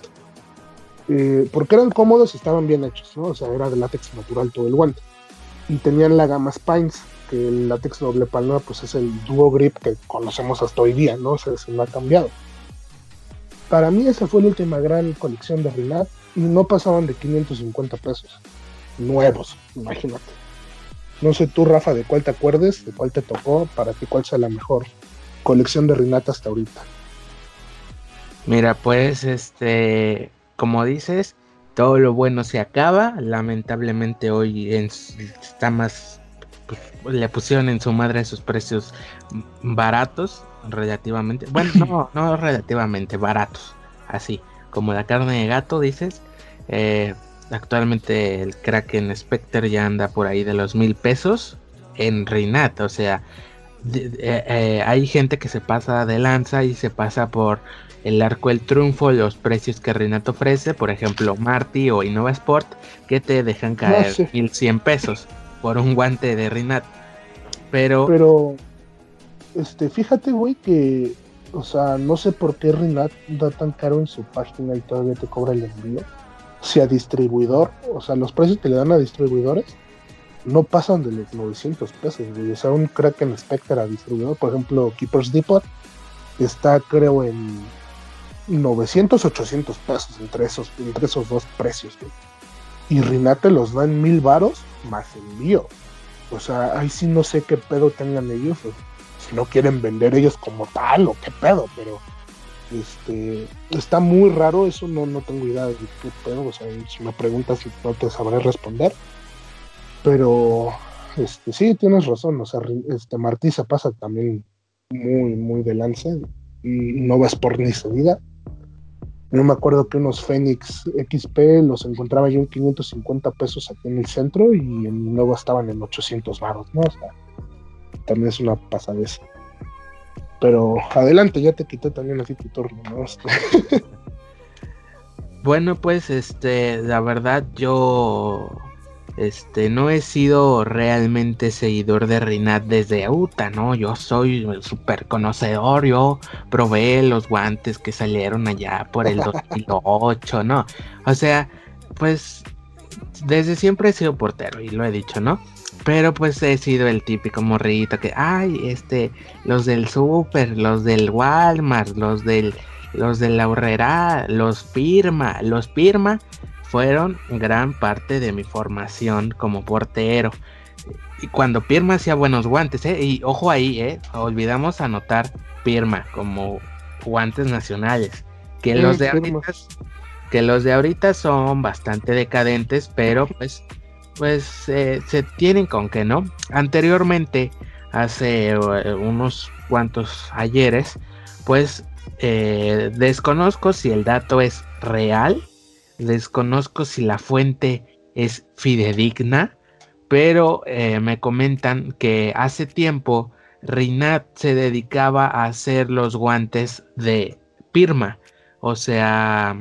Eh, porque eran cómodos y estaban bien hechos, ¿no? O sea, era de látex natural todo el guante. Y tenían la gama Spines, el látex doble palma, pues es el duo grip que conocemos hasta hoy día, ¿no? O sea, se no ha cambiado. Para mí esa fue la última gran colección de Renat y no pasaban de 550 pesos. Nuevos, imagínate. No sé tú, Rafa, de cuál te acuerdes, de cuál te tocó, para ti cuál sea la mejor colección de Renat hasta ahorita. Mira, pues, este, como dices, todo lo bueno se acaba. Lamentablemente hoy está más, pues, le pusieron en su madre esos precios baratos, relativamente. Bueno, *laughs* no, no relativamente baratos, así como la carne de gato, dices. Eh, actualmente el Kraken Spectre ya anda por ahí de los mil pesos en Reinat, o sea, eh, eh, hay gente que se pasa de lanza y se pasa por el arco del triunfo, los precios que Renato ofrece, por ejemplo, Marty o Innova Sport, que te dejan caer 1100 pesos por un guante de Rinat. Pero. Pero. Este, fíjate, güey, que. O sea, no sé por qué Rinat da tan caro en su página y todavía te cobra el envío. Si a distribuidor, o sea, los precios que le dan a distribuidores no pasan de los 900 pesos, güey. O sea, un Kraken Spectre a distribuidor, por ejemplo, Keepers Depot, está creo en 900, 800 pesos entre esos, entre esos dos precios. Y Rinate los da en mil varos más envío. O sea, ahí sí no sé qué pedo tengan ellos. si no quieren vender ellos como tal o qué pedo, pero este está muy raro. Eso no, no tengo idea de qué pedo. O sea, si me preguntas, no te sabré responder. Pero este, sí, tienes razón. O sea, este Martí se pasa también muy, muy de lance. No vas por ni salida. Yo me acuerdo que unos Fénix XP los encontraba yo en 550 pesos aquí en el centro y en nuevo estaban en 800 baros, ¿no? O sea, también es una pasadez. Pero adelante, ya te quité también así tu turno, ¿no? *laughs* bueno, pues este, la verdad yo este, no he sido realmente seguidor de Rinat desde Uta, ¿no? Yo soy súper conocedor, yo probé los guantes que salieron allá por el 2008, ¿no? O sea, pues desde siempre he sido portero y lo he dicho, ¿no? Pero pues he sido el típico morrito que, ay, este, los del super, los del Walmart, los del, los de la horrera, los Pirma, los Pirma fueron gran parte de mi formación como portero. Y cuando Pirma hacía buenos guantes, ¿eh? y ojo ahí, ¿eh? olvidamos anotar Pirma como guantes nacionales. Que los de ahorita, que los de ahorita son bastante decadentes, pero *laughs* pues, pues eh, se tienen con que no. Anteriormente, hace eh, unos cuantos ayeres, pues eh, desconozco si el dato es real Desconozco si la fuente es fidedigna, pero eh, me comentan que hace tiempo Rinat se dedicaba a hacer los guantes de Pirma, o sea,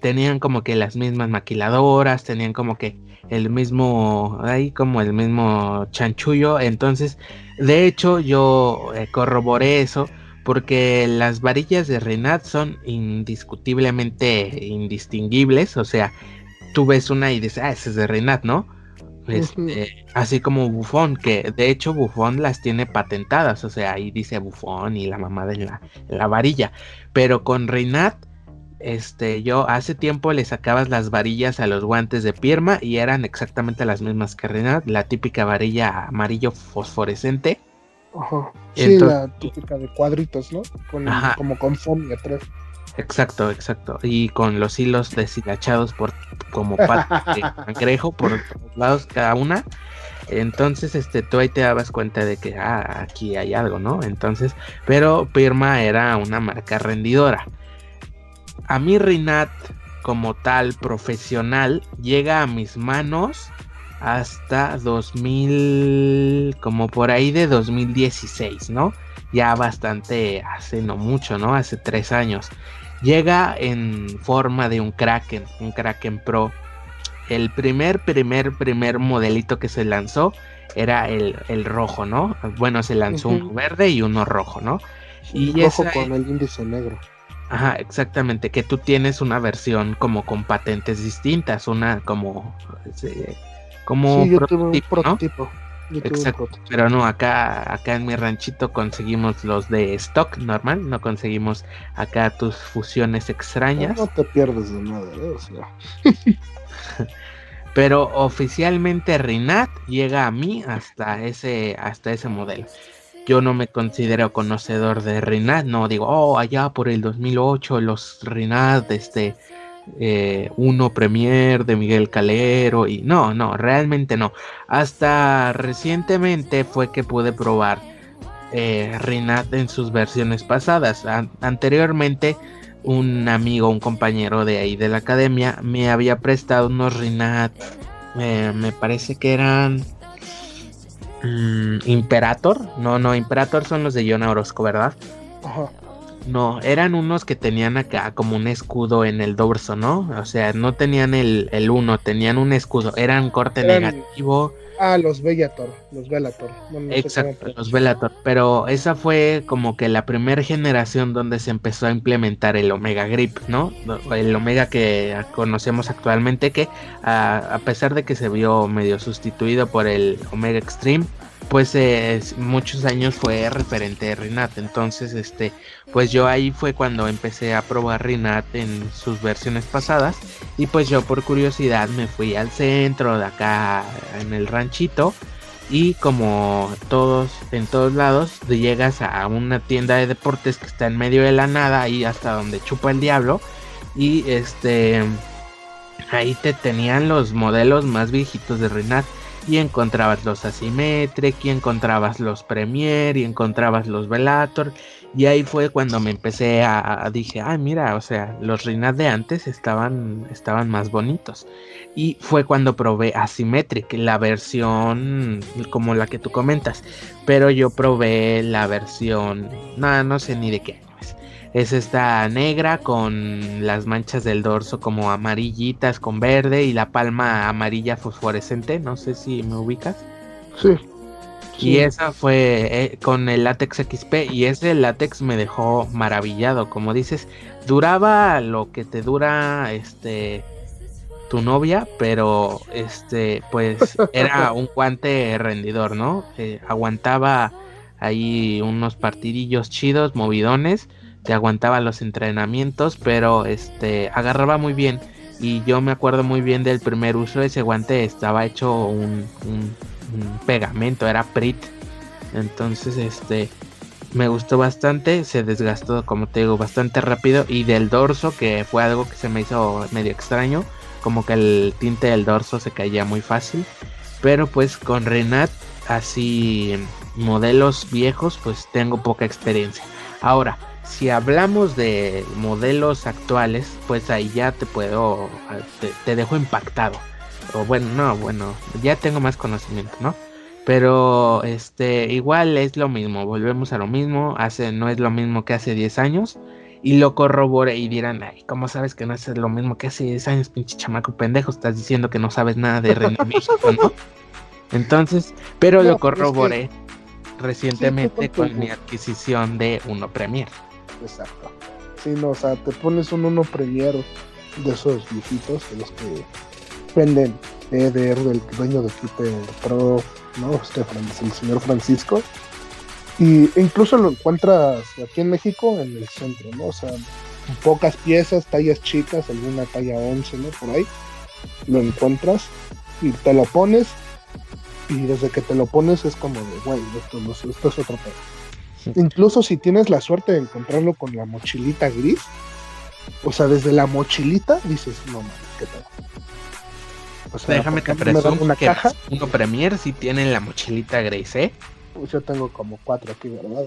tenían como que las mismas maquiladoras, tenían como que el mismo, ahí como el mismo chanchullo. Entonces, de hecho, yo eh, corroboré eso porque las varillas de Renat son indiscutiblemente indistinguibles. O sea, tú ves una y dices, ah, esa es de Renat, ¿no? Este, así como Buffon, que de hecho Buffon las tiene patentadas, o sea, ahí dice Buffon y la mamá de la, la varilla. Pero con Reinat este, yo hace tiempo le sacabas las varillas a los guantes de Pierma y eran exactamente las mismas que Renat, la típica varilla amarillo fosforescente. Ajá. Sí, la típica de cuadritos, ¿no? como con foamy atrás. Exacto, exacto. Y con los hilos deshilachados por como patas de *laughs* cangrejo por todos lados cada una. Entonces, este, tú ahí te dabas cuenta de que ah, aquí hay algo, ¿no? Entonces, pero Pirma era una marca rendidora a mí Rinat como tal profesional llega a mis manos hasta 2000, como por ahí de 2016, ¿no? Ya bastante, hace no mucho, ¿no? Hace tres años. Llega en forma de un Kraken, un Kraken Pro. El primer, primer, primer modelito que se lanzó era el, rojo, ¿no? Bueno, se lanzó uno verde y uno rojo, ¿no? Y rojo con el índice negro. Ajá, exactamente, que tú tienes una versión como con patentes distintas, una como como sí, yo un prototipo. Exacto, pero no, acá acá en mi ranchito conseguimos los de stock normal, no conseguimos acá tus fusiones extrañas. No, te pierdes de nada, ¿eh? o sea. *laughs* pero oficialmente Rinat llega a mí hasta ese hasta ese modelo yo no me considero conocedor de Rinat, no digo, oh, allá por el 2008 los Rinat, este, eh, uno Premier de Miguel Calero, y no, no, realmente no. Hasta recientemente fue que pude probar eh, Rinat en sus versiones pasadas. anteriormente, un amigo, un compañero de ahí de la academia, me había prestado unos Rinat, eh, me parece que eran Mm, Imperator. No, no, Imperator son los de John Orozco, ¿verdad? Ajá. No, eran unos que tenían acá como un escudo en el dorso, ¿no? O sea, no tenían el, el uno, tenían un escudo, eran corte negativo. Ah, los Bellator, los Bellator. Exacto, los Bellator. Pero esa fue como que la primera generación donde se empezó a implementar el Omega Grip, ¿no? El Omega que conocemos actualmente, que a pesar de que se vio medio sustituido por el Omega Extreme, pues eh, muchos años fue referente de Rinat. Entonces, este, pues yo ahí fue cuando empecé a probar Rinat en sus versiones pasadas. Y pues yo por curiosidad me fui al centro de acá en el ranchito. Y como todos, en todos lados, llegas a una tienda de deportes que está en medio de la nada, ahí hasta donde chupa el diablo. Y este, ahí te tenían los modelos más viejitos de Rinat y encontrabas los Asymmetric, y encontrabas los Premier, y encontrabas los Velator, y ahí fue cuando me empecé a, dije, ay mira, o sea, los Reinas de antes estaban, estaban más bonitos. Y fue cuando probé Asymmetric, la versión como la que tú comentas, pero yo probé la versión, no, no sé ni de qué es esta negra con las manchas del dorso como amarillitas con verde y la palma amarilla fosforescente. No sé si me ubicas. Sí. Y esa fue eh, con el látex XP y ese látex me dejó maravillado. Como dices, duraba lo que te dura este tu novia, pero este pues *laughs* era un guante rendidor, ¿no? Eh, aguantaba ahí unos partidillos chidos, movidones te aguantaba los entrenamientos, pero este agarraba muy bien. Y yo me acuerdo muy bien del primer uso ese guante, estaba hecho un, pegamento, era Prit. Entonces, este me gustó bastante, se desgastó, como te digo, bastante rápido. Y del dorso, que fue algo que se me hizo medio extraño, como que el tinte del dorso se caía muy fácil. Pero pues con Renat, así modelos viejos, pues tengo poca experiencia. Ahora, si hablamos de modelos actuales, pues ahí ya te puedo, te, dejo impactado. O bueno, no, bueno, ya tengo más conocimiento, ¿no? Pero este, igual es lo mismo, volvemos a lo mismo, hace, no es lo mismo que hace 10 años. y lo corroboré y dirán, ay, ¿cómo sabes que no es lo mismo que hace 10 años, pinche chamaco pendejo? Estás diciendo que no sabes nada de René México, ¿no? Entonces, pero No, lo es que- corroboré recientemente Sí, con mi adquisición de Uno Premier. Exacto. Sí, no, o sea, te pones un uno premier de esos viejitos, de los que venden EDR del dueño de Keeper Pro, ¿no? Este, el señor Francisco. Y incluso lo encuentras aquí en México en el centro, ¿no? O sea, pocas piezas, tallas chicas, alguna talla 11, ¿no? Por ahí. Lo encuentras y te lo pones. Y desde que te lo pones es como de, güey, esto, esto es otro pedo. *laughs* Incluso si tienes la suerte de encontrarlo con la mochilita gris, o sea, desde la mochilita dices, no mames, qué pedo. O sea, Déjame ¿por te qué no me dan presumo una que caja, Uno Premier sí tienen la mochilita gris, ¿eh? pues yo tengo como cuatro aquí, ¿verdad?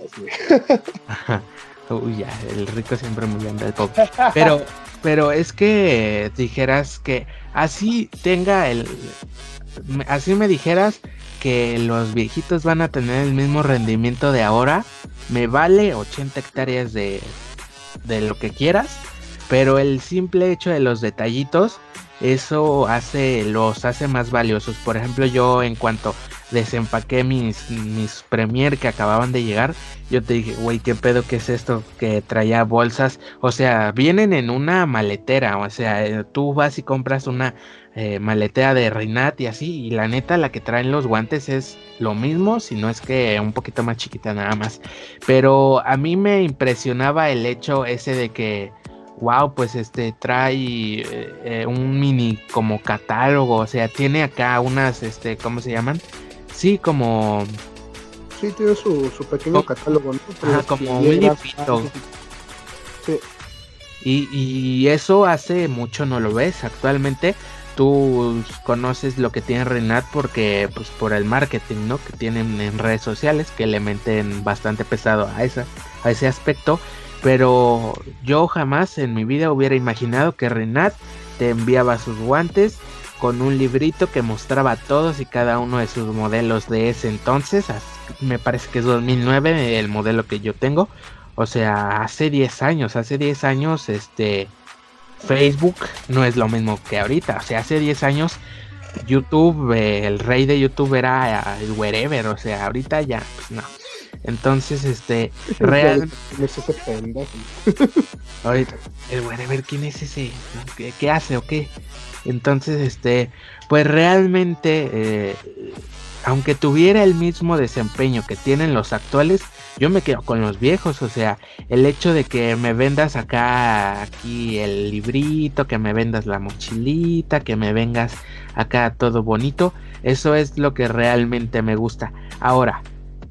Ajá. Uy, ya, el rico siempre muy bien del pobre. Pero, pero es que dijeras que así tenga el. Así me dijeras que los viejitos van a tener el mismo rendimiento de ahora. Me vale 80 hectáreas de, de lo que quieras. Pero el simple hecho de los detallitos, eso hace, los hace más valiosos. Por ejemplo, yo en cuanto desempaqué mis, mis Premier que acababan de llegar, yo te dije, güey, ¿qué pedo que es esto? Que traía bolsas, o sea, vienen en una maletera, o sea, eh, tú vas y compras una eh, maletera de Reinat y así, y la neta, la que traen los guantes es lo mismo, si no es que un poquito más chiquita nada más. Pero a mí me impresionaba el hecho ese de que, wow, pues este trae eh, eh, un mini como catálogo, o sea, tiene acá unas, este, ¿cómo se llaman? Sí, como Sí, tiene su, su pequeño catálogo, ¿no? Ajá, como un librito. Sí, Y, y eso hace mucho no lo ves. Actualmente tú conoces lo que tiene Renat porque pues por el marketing, ¿no? Que tienen en redes sociales que le meten bastante pesado a esa a ese aspecto, pero yo jamás en mi vida hubiera imaginado que Renat te enviaba sus guantes con un librito que mostraba todos y cada uno de sus modelos de ese entonces, me parece que es 2009 el modelo que yo tengo, o sea, hace 10 años, hace 10 años, este, Facebook no es lo mismo que ahorita. O sea, hace 10 años YouTube, eh, el rey de YouTube era eh, el wherever. O sea, ahorita ya, pues no. Entonces, este, *laughs* real, *laughs* ahorita, el wherever, ¿quién es ese? ¿No? ¿Qué, qué hace o qué? Entonces, este, pues realmente, eh, aunque tuviera el mismo desempeño que tienen los actuales, yo me quedo con los viejos, o sea, el hecho de que me vendas acá, aquí el librito, que me vendas la mochilita, que me vengas acá todo bonito, eso es lo que realmente me gusta. Ahora,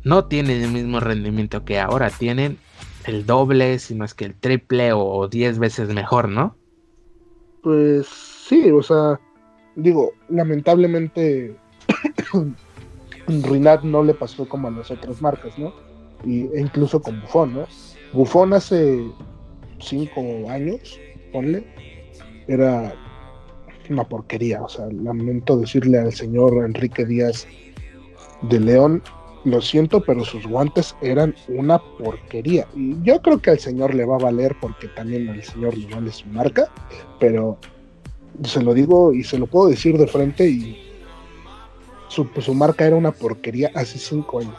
no tienen el mismo rendimiento que ahora, tienen el doble, si no es que el triple o 10 veces mejor, ¿no? Pues sí, o sea, digo, lamentablemente Rinat no le pasó como a las otras marcas, ¿no? Y, e incluso con Buffon, ¿no? Buffon hace cinco años, ponle, era una porquería, o sea, lamento decirle al señor Enrique Díaz de León, lo siento, pero sus guantes eran una porquería. Y yo creo que al señor le va a valer porque también al señor le vale su marca, pero se lo digo y se lo puedo decir de frente y su, pues, su marca era una porquería hace cinco años.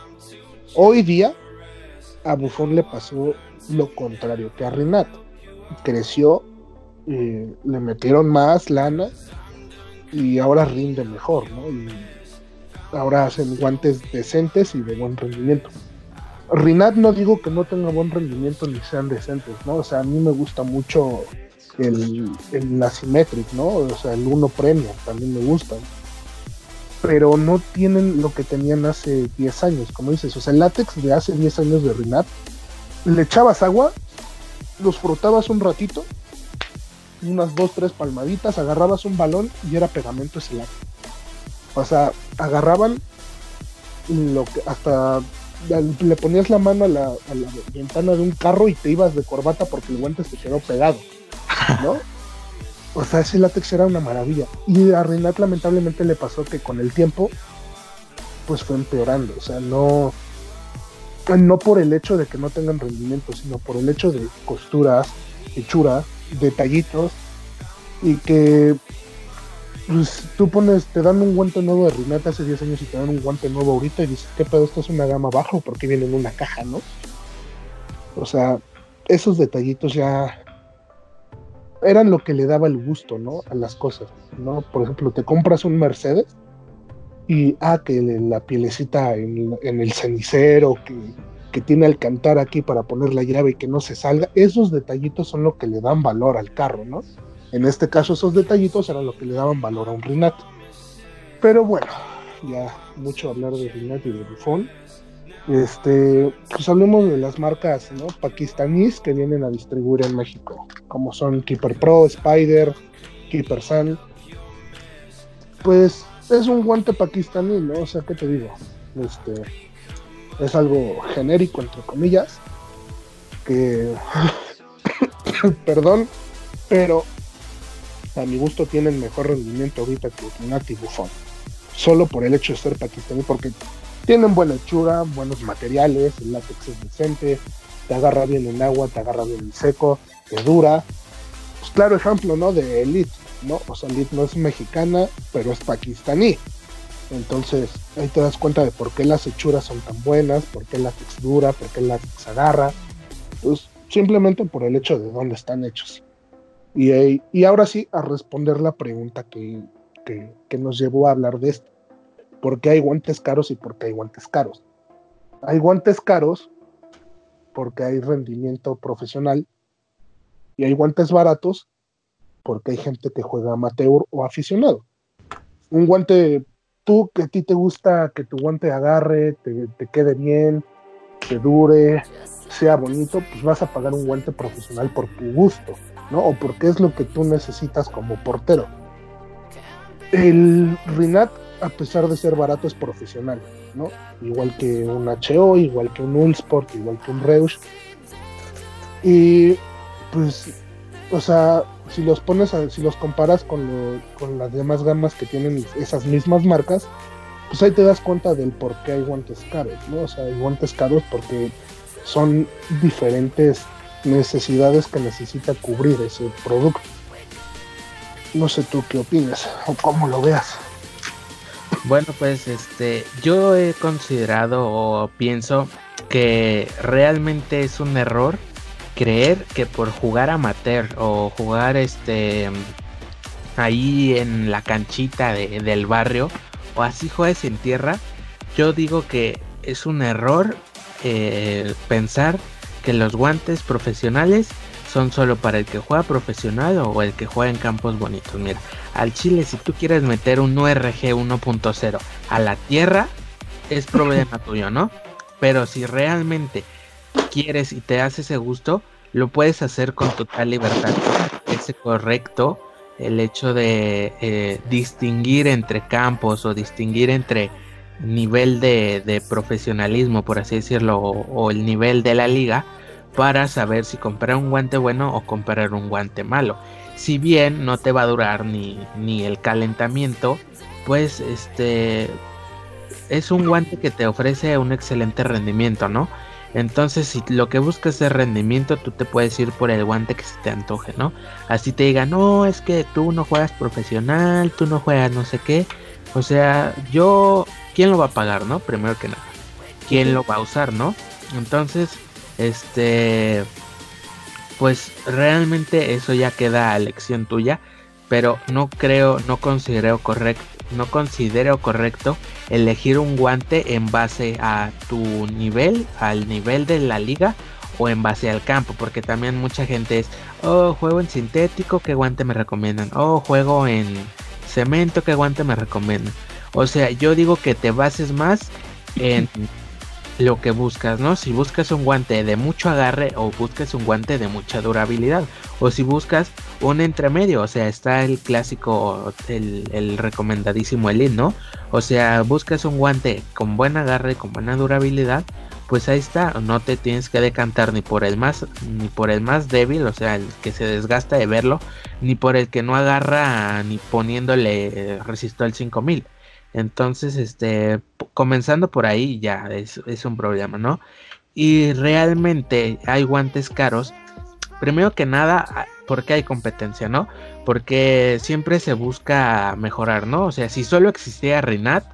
Hoy día a Buffon le pasó lo contrario que a Rinat. Creció, eh, le metieron más lana y ahora rinde mejor, ¿no? Y ahora hacen guantes decentes y de buen rendimiento. Rinat no digo que no tenga buen rendimiento ni sean decentes, ¿no? O sea, a mí me gusta mucho el, el Asymmetric, ¿no? O sea, el 1 Premium también me gusta. Pero no tienen lo que tenían hace 10 años, como dices. O sea, el látex de hace 10 años de Rinat, le echabas agua, los frotabas un ratito, unas 2, 3 palmaditas, agarrabas un balón y era pegamento ese látex. O sea, agarraban lo que hasta le ponías la mano a la, a la ventana de un carro y te ibas de corbata porque el guante se quedó pegado, ¿no? *laughs* O sea, ese látex era una maravilla. Y a Renat lamentablemente le pasó que con el tiempo, pues fue empeorando. O sea, no. no por el hecho de que no tengan rendimiento, sino por el hecho de costuras, hechuras, detallitos y que pues, tú pones, te dan un guante nuevo de Rinata hace 10 años y te dan un guante nuevo ahorita y dices, ¿qué pedo? Esto es una gama baja o por qué viene en una caja, ¿no? O sea, esos detallitos ya eran lo que le daba el gusto, ¿no? A las cosas, ¿no? Por ejemplo, te compras un Mercedes y, ah, que la pielecita en, el cenicero, que, que tiene el cantar aquí para poner la llave y que no se salga, esos detallitos son lo que le dan valor al carro, ¿no? En este caso esos detallitos eran lo que le daban valor a un Rinat. Pero bueno, ya mucho hablar de Rinat y de Buffon. Este, pues hablemos de las marcas ¿no? pakistaníes que vienen a distribuir en México, como son Keeper Pro, Spider, Keeper Sun. Pues es un guante pakistaní, ¿no? O sea, ¿qué te digo? Este, es algo genérico, entre comillas, que, *coughs* perdón, pero a mi gusto tienen mejor rendimiento ahorita que Nati Buffon. Solo por el hecho de ser pakistaní, porque tienen buena hechura, buenos materiales, el látex es decente, te agarra bien en agua, te agarra bien en seco, te dura. Pues claro ejemplo, ¿no? De Elite, ¿no? O sea, Elite no es mexicana, pero es pakistaní. Entonces, ahí te das cuenta de por qué las hechuras son tan buenas, por qué el látex dura, por qué el látex agarra. Pues simplemente por el hecho de dónde están hechos. Y, ahora sí, a responder la pregunta que, nos llevó a hablar de esto. ¿Por qué hay guantes caros y por qué hay guantes caros? Hay guantes caros porque hay rendimiento profesional y hay guantes baratos porque hay gente que juega amateur o aficionado. Un guante, tú que a ti te gusta que tu guante agarre, te, quede bien, te dure, sea bonito, pues vas a pagar un guante profesional por tu gusto. ¿no? O porque es lo que tú necesitas como portero. El Rinat, a pesar de ser barato, es profesional, ¿no? Igual que un HO, igual que un Ulsport, igual que un Reusch. Y pues, o sea, si los pones, si los comparas con, con las demás gamas que tienen esas mismas marcas, pues ahí te das cuenta del por qué hay guantes caros, ¿no? O sea, hay guantes caros porque son diferentes necesidades que necesita cubrir ese producto. No sé tú qué opinas o cómo lo veas. Bueno, pues este, yo he considerado o pienso que realmente es un error creer que por jugar amateur o jugar este ahí en la canchita del barrio o así juegues en tierra, yo digo que es un error eh, pensar que los guantes profesionales son solo para el que juega profesional o el que juega en campos bonitos. Mira, al chile si tú quieres meter un URG 1.0 a la tierra, es problema *laughs* tuyo, ¿no? Pero si realmente quieres y te hace ese gusto, lo puedes hacer con total libertad. Es correcto el hecho de eh, distinguir entre campos o distinguir entre nivel de, profesionalismo, por así decirlo, o, el nivel de la liga, para saber si comprar un guante bueno o comprar un guante malo. Si bien no te va a durar ni, ni el calentamiento, pues este es un guante que te ofrece un excelente rendimiento, ¿no? Entonces, si lo que buscas es rendimiento, tú te puedes ir por el guante que se te antoje, ¿no? Así te diga, no, es que tú no juegas profesional, tú no juegas no sé qué. O sea, yo ¿quién lo va a pagar, no? Primero que nada. ¿Quién lo va a usar, no? Entonces, este, pues realmente eso ya queda a elección tuya, pero no creo, no considero correcto, no considero correcto elegir un guante en base a tu nivel, al nivel de la liga o en base al campo, porque también mucha gente es, oh, juego en sintético, ¿qué guante me recomiendan? Oh, juego en cemento, ¿qué guante me recomiendan? O sea, yo digo que te bases más en *laughs* lo que buscas, ¿no? Si buscas un guante de mucho agarre o buscas un guante de mucha durabilidad. O si buscas un entremedio, o sea, está el clásico, el, recomendadísimo Elite, ¿no? O sea, buscas un guante con buen agarre, con buena durabilidad, pues ahí está, no te tienes que decantar ni por el más ni por el más débil, o sea, el que se desgasta de verlo, ni por el que no agarra ni poniéndole resisto al 5000. Entonces, este, comenzando por ahí ya es, un problema, ¿no? Y realmente hay guantes caros. Primero que nada, porque hay competencia, ¿no? Porque siempre se busca mejorar, ¿no? O sea, si solo existía Rinat,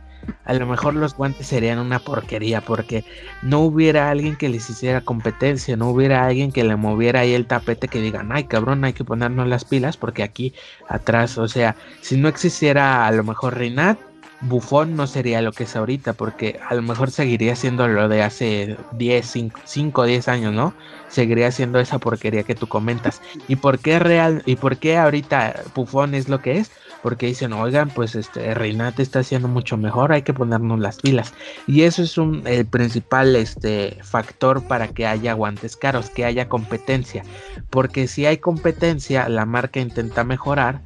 a lo mejor los guantes serían una porquería porque no hubiera alguien que les hiciera competencia, no hubiera alguien que le moviera ahí el tapete que digan, ay cabrón, hay que ponernos las pilas porque aquí atrás, o sea, si no existiera a lo mejor Rinat, Bufón no sería lo que es ahorita, porque a lo mejor seguiría siendo lo de hace 10, 5, 10 años, ¿no? Seguiría siendo esa porquería que tú comentas. ¿Y por qué real y por qué ahorita Bufón es lo que es? porque dicen, oigan, pues este Reinate está haciendo mucho mejor, hay que ponernos las pilas. Y eso es un, el principal este, factor para que haya guantes caros, que haya competencia. Porque si hay competencia, la marca intenta mejorar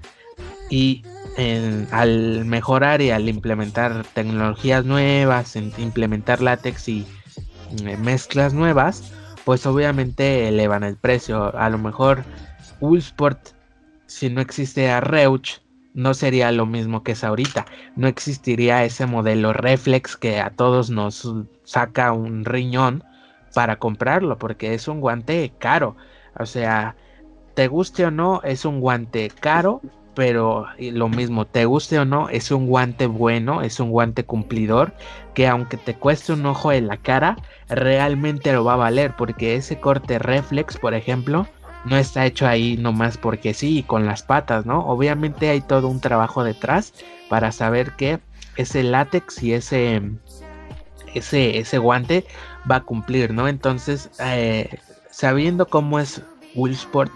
y al mejorar y al implementar tecnologías nuevas, implementar látex y eh, mezclas nuevas, pues obviamente elevan el precio. A lo mejor Woolsport, si no existe a Reuch, no sería lo mismo que es ahorita. No existiría ese modelo reflex que a todos nos saca un riñón para comprarlo, porque es un guante caro. O sea, te guste o no, es un guante caro, pero lo mismo, te guste o no, es un guante bueno, es un guante cumplidor, que aunque te cueste un ojo en la cara, realmente lo va a valer, porque ese corte reflex, por ejemplo, no está hecho ahí nomás porque sí, con las patas, ¿no? Obviamente hay todo un trabajo detrás para saber que ese látex y ese, ese, ese guante va a cumplir, ¿no? Entonces, eh, sabiendo cómo es Willsport,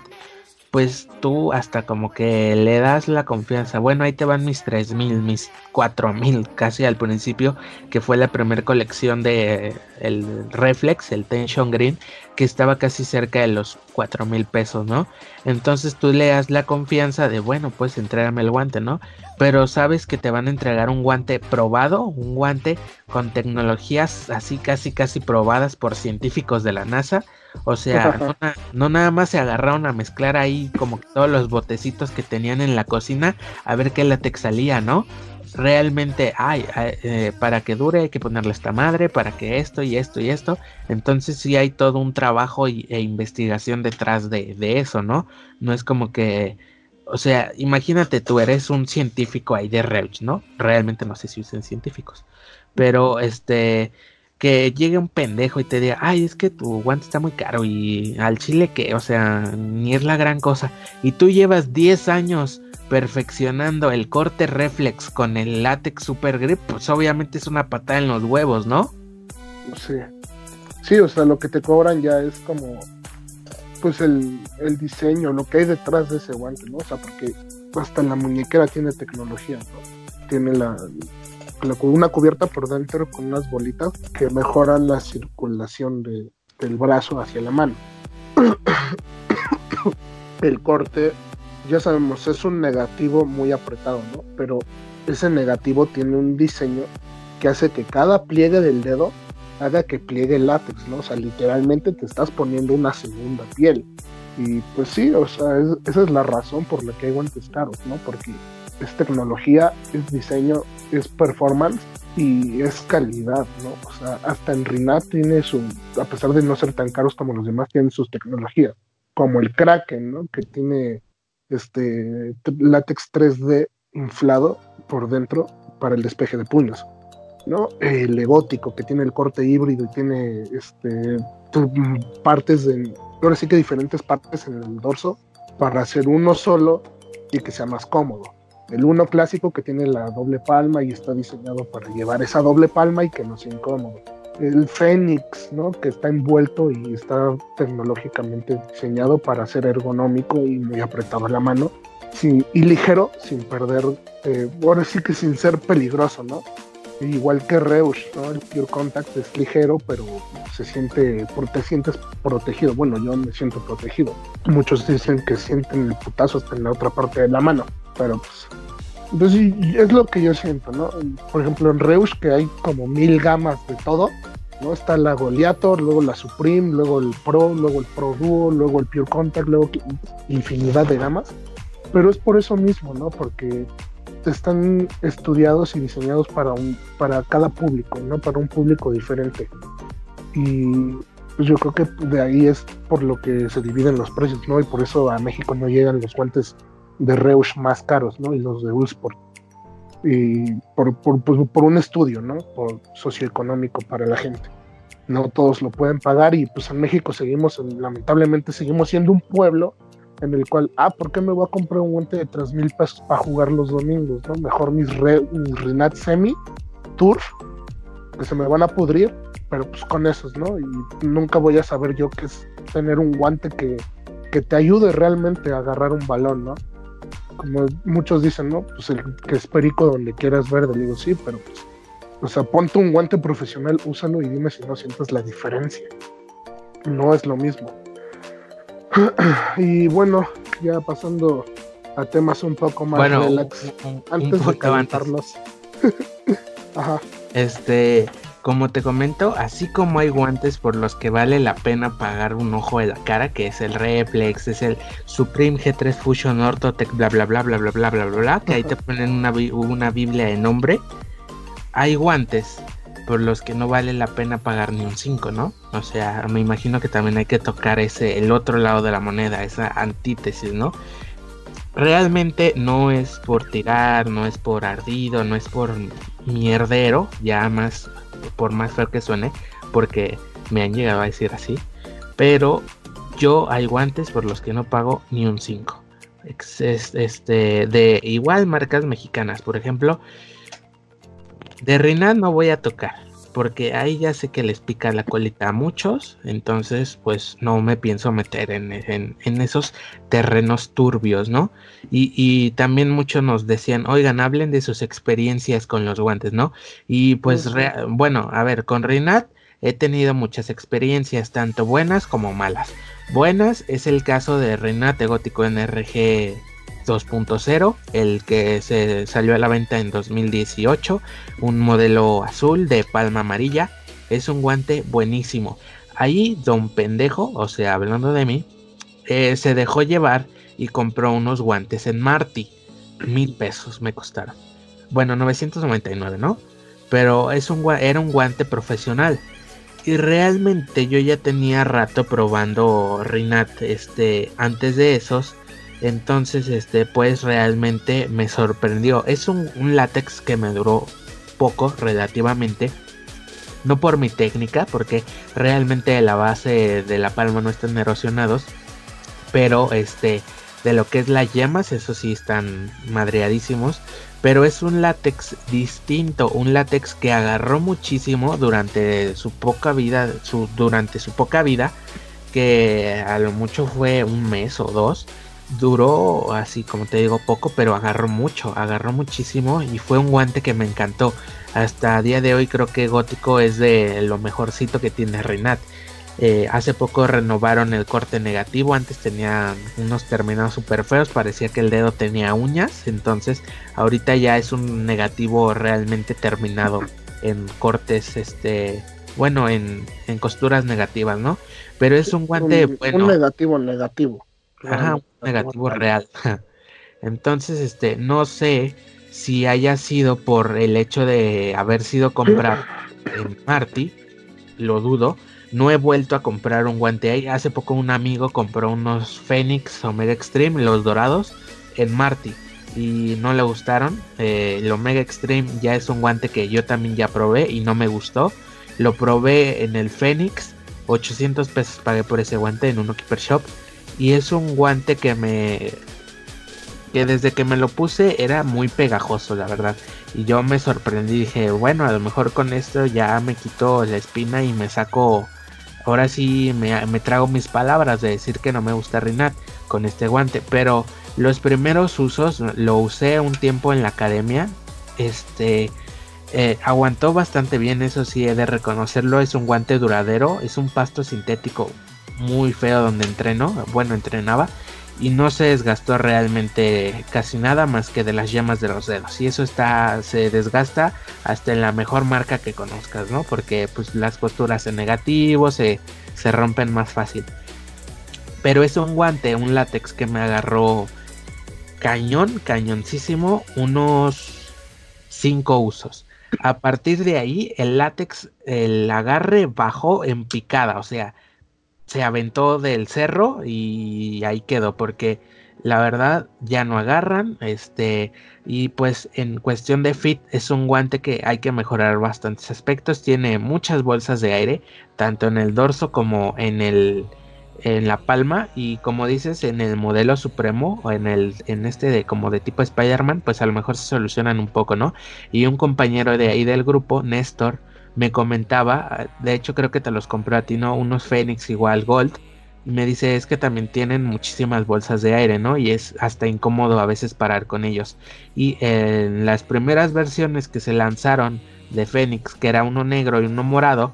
pues tú hasta como que le das la confianza. Bueno, ahí te van mis 3000, mis 4000 casi al principio, que fue la primera colección de el Reflex, el Tension Green, que estaba casi cerca de los 4000 pesos, ¿no? Entonces tú le das la confianza de, bueno, pues entrégame el guante, ¿no? Pero sabes que te van a entregar un guante probado, un guante con tecnologías así casi casi probadas por científicos de la NASA o sea, *laughs* no, nada más se agarraron a mezclar ahí como que todos los botecitos que tenían en la cocina a ver qué látex salía, ¿no? Realmente, hay, eh, para que dure hay que ponerle esta madre, para que esto y esto y esto. Entonces sí hay todo un trabajo e investigación detrás de, de eso, ¿no? No es como que, o sea, imagínate tú eres un científico ahí de Reuch, ¿no? Realmente no sé si usen científicos, pero este que llegue un pendejo y te diga, ay, es que tu guante está muy caro y al chile que, o sea, ni es la gran cosa. Y tú llevas 10 años perfeccionando el corte reflex con el látex super grip, pues obviamente es una patada en los huevos, ¿no? Sí. Sí, o sea, lo que te cobran ya es como, pues el, el diseño, lo que hay detrás de ese guante, ¿no? O sea, porque hasta la muñequera tiene tecnología, ¿no? Tiene la, una cubierta por dentro con unas bolitas que mejoran la circulación de, del brazo hacia la mano. *coughs* el corte, ya sabemos, es un negativo muy apretado, ¿no? Pero ese negativo tiene un diseño que hace que cada pliegue del dedo haga que pliegue el látex, ¿no? O sea, literalmente te estás poniendo una segunda piel. Y pues sí, o sea, esa es la razón por la que hay guantes caros, ¿no? Porque es tecnología, es diseño, es performance y es calidad, ¿no? O sea, hasta en Rinat tiene su, a pesar de no ser tan caros como los demás, tienen sus tecnologías, como el Kraken, ¿no? Que tiene este látex 3D inflado por dentro para el despeje de puños, ¿no? El egótico que tiene el corte híbrido y tiene este partes de, ahora sí que diferentes partes en el dorso para hacer uno solo y que sea más cómodo el uno clásico que tiene la doble palma y está diseñado para llevar esa doble palma y que no sea incómodo. El Fénix, ¿no? que está envuelto y está tecnológicamente diseñado para ser ergonómico y muy apretado a la mano. y ligero, sin perder, eh, ahora sí que sin ser peligroso, ¿no? Igual que Reusch, ¿no? El Pure Contact es ligero, pero se siente, te sientes protegido. Bueno, yo me siento protegido. Muchos dicen que sienten el putazo hasta en la otra parte de la mano pero pues entonces es lo que yo siento, ¿no? Por ejemplo en Reus que hay como mil gamas de todo, ¿no? Está la Goliator, luego la Supreme, luego el Pro, luego el Pro Duo, luego el Pure Contact, luego infinidad de gamas, pero es por eso mismo, ¿no? Porque están estudiados y diseñados para un para cada público, ¿no? Para un público diferente. Y pues yo creo que de ahí es por lo que se dividen los precios, ¿no? Y por eso a México no llegan los guantes de Reusch más caros, ¿no? Y los de Ulsport. Y por, por, pues, por un estudio, ¿no? Por socioeconómico para la gente. No todos lo pueden pagar y pues en México seguimos, lamentablemente seguimos siendo un pueblo en el cual, ah, ¿por qué me voy a comprar un guante de 3 mil pesos para jugar los domingos, ¿no? Mejor mis, re, mis Renat Semi Tour, que se me van a pudrir, pero pues con esos, ¿no? Y nunca voy a saber yo qué es tener un guante que, que te ayude realmente a agarrar un balón, ¿no? Como muchos dicen, ¿no? Pues el que es perico donde quieras ver, le digo, sí, pero pues, o sea, ponte un guante profesional, úsalo y dime si no sientes la diferencia. No es lo mismo. *clears throat* y bueno, ya pasando a temas un poco más bueno, relax. un, antes poco de calentarlos. *laughs* Ajá. Este, como te comento, así como hay guantes por los que vale la pena pagar un ojo de la cara, que es el Reflex, es el Supreme G3 Fusion Orthotech, bla bla bla bla bla bla bla bla bla, que ahí te ponen una, una biblia de nombre. Hay guantes por los que no vale la pena pagar ni un 5, ¿no? O sea, me imagino que también hay que tocar ese, el otro lado de la moneda, esa antítesis, ¿no? Realmente no es por tirar, no es por ardido, no es por mierdero, ya más, por más feo que suene, porque me han llegado a decir así, pero yo hay guantes por los que no pago ni un 5. Este, de igual marcas mexicanas, por ejemplo, de Rinat no voy a tocar, porque ahí ya sé que les pica la colita a muchos, entonces pues no me pienso meter en, en, en esos terrenos turbios, ¿no? Y, y, también muchos nos decían, oigan, hablen de sus experiencias con los guantes, ¿no? Y pues, re- bueno, a ver, con Rinat he tenido muchas experiencias, tanto buenas como malas. Buenas es el caso de Renate Gótico NRG 2.0, el que se salió a la venta en 2018, un modelo azul de palma amarilla. Es un guante buenísimo. Ahí Don Pendejo, o sea, hablando de mí, eh, se dejó llevar y compró unos guantes en Marty. Mil pesos me costaron. Bueno, 999, ¿no? Pero es un, era un guante profesional. Y realmente yo ya tenía rato probando Rinat este, antes de esos. Entonces, este, pues realmente me sorprendió. Es un, látex que me duró poco relativamente. No por mi técnica, porque realmente la base de la palma no están erosionados. Pero este, de lo que es las llamas, eso sí están madreadísimos. Pero es un látex distinto, un látex que agarró muchísimo durante su poca vida, durante su poca vida, que a lo mucho fue un mes o dos. Duró así como te digo poco, pero agarró mucho, agarró muchísimo y fue un guante que me encantó. Hasta a día de hoy creo que Gótico es de lo mejorcito que tiene Renat. Eh, hace poco renovaron el corte negativo, antes tenía unos terminados super feos, parecía que el dedo tenía uñas, entonces ahorita ya es un negativo realmente terminado en cortes, este, bueno, en, en costuras negativas, ¿no? Pero es un guante un, bueno. un negativo negativo. Ajá, un negativo real. *laughs* Entonces, este, no sé si haya sido por el hecho de haber sido comprado *clears throat* en Marty, lo dudo. No he vuelto a comprar un guante ahí. Hace poco un amigo compró unos Phoenix Omega Extreme, los dorados, en Marty. Y no le gustaron. Eh, el Omega Extreme ya es un guante que yo también ya probé y no me gustó. Lo probé en el Phoenix. 800 pesos pagué por ese guante en un Keeper Shop. Y es un guante que me... Que desde que me lo puse era muy pegajoso, la verdad. Y yo me sorprendí. Dije, bueno, a lo mejor con esto ya me quito la espina y me saco... Ahora sí me, me trago mis palabras de decir que no me gusta Rinat con este guante. Pero los primeros usos lo usé un tiempo en la academia. Este... Eh, aguantó bastante bien, eso sí he de reconocerlo. Es un guante duradero, es un pasto sintético muy feo donde entreno, bueno, entrenaba y no se desgastó realmente casi nada más que de las llamas de los dedos. Y eso está se desgasta hasta en la mejor marca que conozcas, ¿no? Porque pues las costuras en negativo se, se rompen más fácil. Pero es un guante, un látex que me agarró cañón, cañoncísimo, unos 5 usos. a partir de ahí el látex, el agarre bajó en picada, o sea, se aventó del cerro y ahí quedó, porque la verdad ya no agarran, este, y pues en cuestión de fit es un guante que hay que mejorar bastantes aspectos, tiene muchas bolsas de aire, tanto en el dorso como en el en la palma y como dices en el modelo supremo o en el en este de como de tipo Spider-Man pues a lo mejor se solucionan un poco no y un compañero de ahí del grupo Néstor me comentaba de hecho creo que te los compró a ti no unos Phoenix igual Gold y me dice es que también tienen muchísimas bolsas de aire no y es hasta incómodo a veces parar con ellos y en las primeras versiones que se lanzaron de Phoenix que era uno negro y uno morado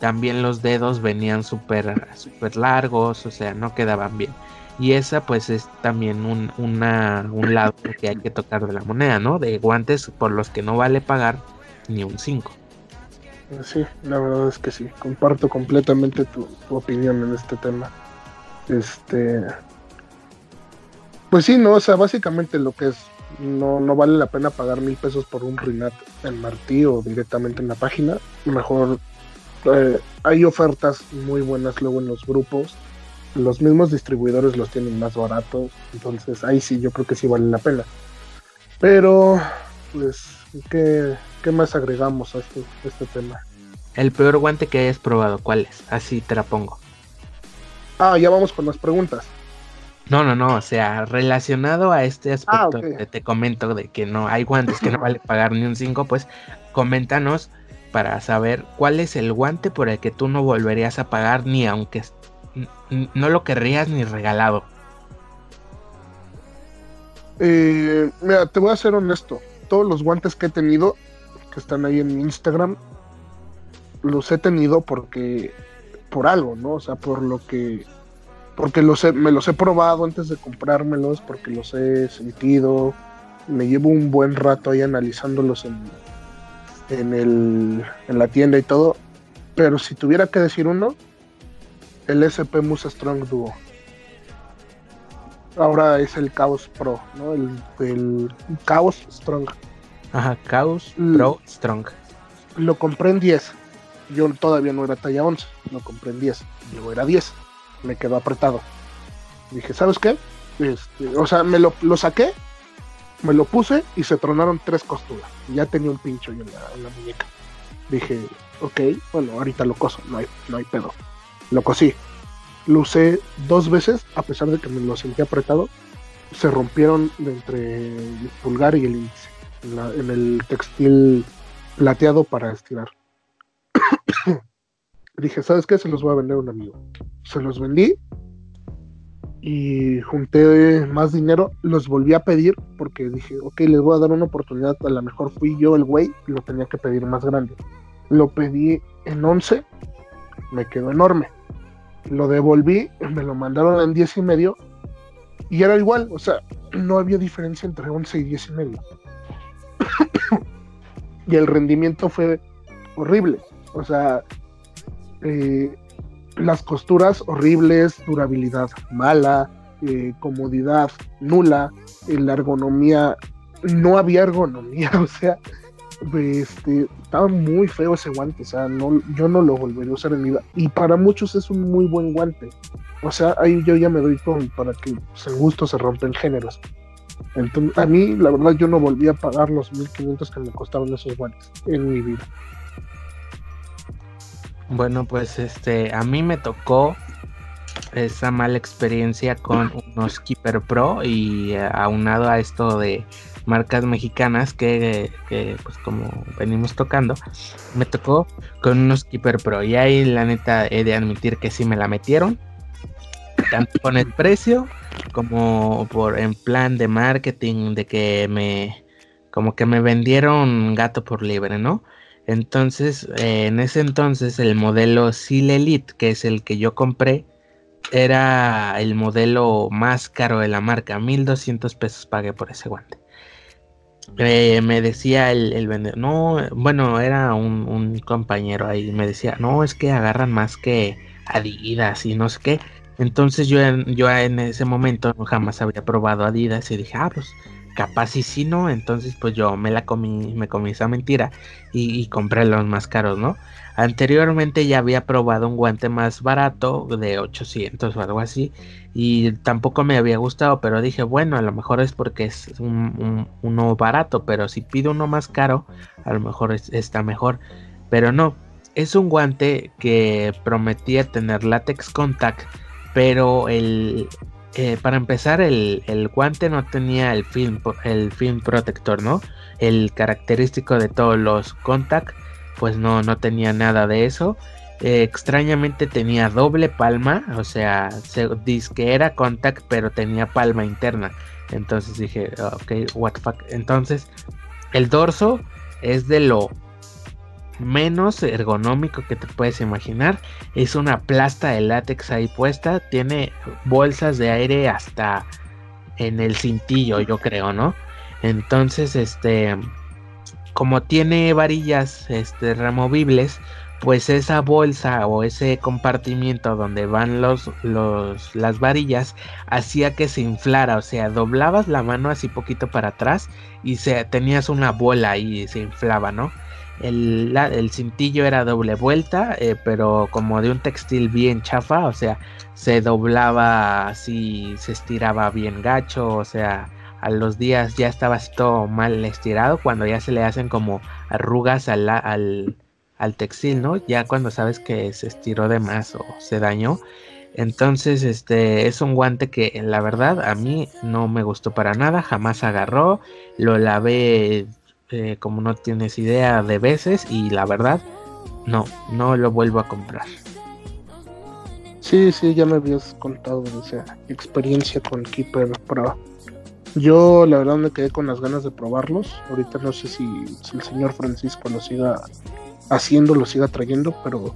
también los dedos venían súper super largos, o sea, no quedaban bien. Y esa pues es también un, un lado que hay que tocar de la moneda, ¿no? De guantes por los que no vale pagar ni un 5. Sí, la verdad es que sí, comparto completamente tu, opinión en este tema. Este, pues sí, no, o sea, básicamente lo que es, no, no vale la pena pagar mil pesos por un Rinat en Martí o directamente en la página. Mejor eh, hay ofertas muy buenas luego en los grupos. Los mismos distribuidores los tienen más baratos. Entonces ahí sí, yo creo que sí vale la pena. Pero, pues, ¿qué, más agregamos a este, este tema? El peor guante que hayas probado, ¿cuál es? Así te la pongo. Ah, ya vamos con las preguntas. No, no, no, o sea, relacionado a este aspecto ah, que te comento de que no hay guantes que no vale pagar ni un 5, pues coméntanos para saber cuál es el guante por el que tú no volverías a pagar ni aunque no lo querrías ni regalado. Eh, mira, te voy a ser honesto. Todos los guantes que he tenido, que están ahí en mi Instagram, los he tenido porque por algo, ¿no? O sea, por lo que porque los me los he probado antes de comprármelos, porque los he sentido, me llevo un buen rato ahí analizándolos en, en, el, en la tienda y todo. Pero si tuviera que decir uno, el SP Musa Strong Duo. Ahora es el Chaos Pro, ¿no? El, el Chaos Strong. Ajá, Chaos Pro Strong. Lo compré en 10. Yo todavía no era talla 11. Lo compré en 10. Luego era 10. Me quedó apretado. Dije, ¿sabes qué? Este, o sea, me lo, lo saqué me lo puse y se tronaron tres costuras. Ya tenía un pincho en la, muñeca. Dije, ok, bueno, ahorita lo coso, no hay, no hay pedo. Lo cosí. Lo usé dos veces, a pesar de que me lo sentí apretado. Se rompieron entre el pulgar y el índice. En, el textil plateado para estirar. *coughs* Dije, ¿sabes qué? Se los voy a vender a un amigo. Se los vendí y junté más dinero, los volví a pedir porque dije, ok, les voy a dar una oportunidad, a lo mejor fui yo el güey y lo tenía que pedir más grande. Lo pedí en 11, me quedó enorme. Lo devolví, me lo mandaron en 10 y medio y era igual, o sea, no había diferencia entre 11 y 10 y medio. *coughs* y el rendimiento fue horrible, o sea, eh, las costuras horribles, durabilidad mala, eh, comodidad nula, la ergonomía, no había ergonomía, *laughs* o sea, este, estaba muy feo ese guante, o sea, no, yo no lo volvería a usar en mi vida. Y para muchos es un muy buen guante. O sea, ahí yo ya me doy con para que el gusto se rompen géneros. Entonces, a mí, la verdad, yo no volví a pagar los 1500 que me costaron esos guantes en mi vida. Bueno, pues este, a mí me tocó esa mala experiencia con unos Keeper Pro y eh, aunado a esto de marcas mexicanas que, pues como venimos tocando, me tocó con unos Keeper Pro y ahí la neta he de admitir que sí me la metieron, tanto con el precio como por en plan de marketing de que me como que me vendieron gato por libre, ¿no? Entonces, eh, en ese entonces el modelo Seal Elite, que es el que yo compré, era el modelo más caro de la marca, 1200 pesos pagué por ese guante. Eh, me decía el, vendedor, no, bueno, era un, compañero ahí, me decía, no, es que agarran más que Adidas y no sé qué. Entonces yo, yo en ese momento jamás había probado Adidas y dije, ah, pues capaz y si no, entonces pues yo me la comí, me comí esa mentira y, compré los más caros, ¿no? Anteriormente ya había probado un guante más barato de 800 o algo así y tampoco me había gustado, pero dije, bueno, a lo mejor es porque es un, uno barato, pero si pido uno más caro, a lo mejor está mejor, pero no, es un guante que prometía tener látex contact, pero el, eh, para empezar, el, guante no tenía el film, el film protector, ¿no? El característico de todos los contact, pues no, no tenía nada de eso. Eh, extrañamente tenía doble palma, o sea, se dice que era contact, pero tenía palma interna. Entonces dije, ok, what the fuck. Entonces, el dorso es de lo menos ergonómico que te puedes imaginar. Es una plasta de látex ahí puesta. Tiene bolsas de aire hasta en el cintillo, yo creo, ¿no? Entonces, este, como tiene varillas este, removibles, pues esa bolsa o ese compartimiento donde van los, los, las varillas hacía que se inflara, o sea, doblabas la mano así poquito para atrás y se, tenías una bola y se inflaba, ¿no? El, cintillo era doble vuelta, eh, pero como de un textil bien chafa, o sea, se doblaba así, se estiraba bien gacho, o sea, a los días ya estaba todo mal estirado, cuando ya se le hacen como arrugas al, al textil, ¿no? Ya cuando sabes que se estiró de más o se dañó. Entonces, este es un guante que la verdad a mí no me gustó para nada, jamás agarró, lo lavé eh, como no tienes idea de veces y la verdad no, no lo vuelvo a comprar. Sí, sí, ya me habías contado esa experiencia con Keeper Pro. Yo la verdad me quedé con las ganas de probarlos. Ahorita no sé si, el señor Francisco lo siga haciendo, lo siga trayendo, pero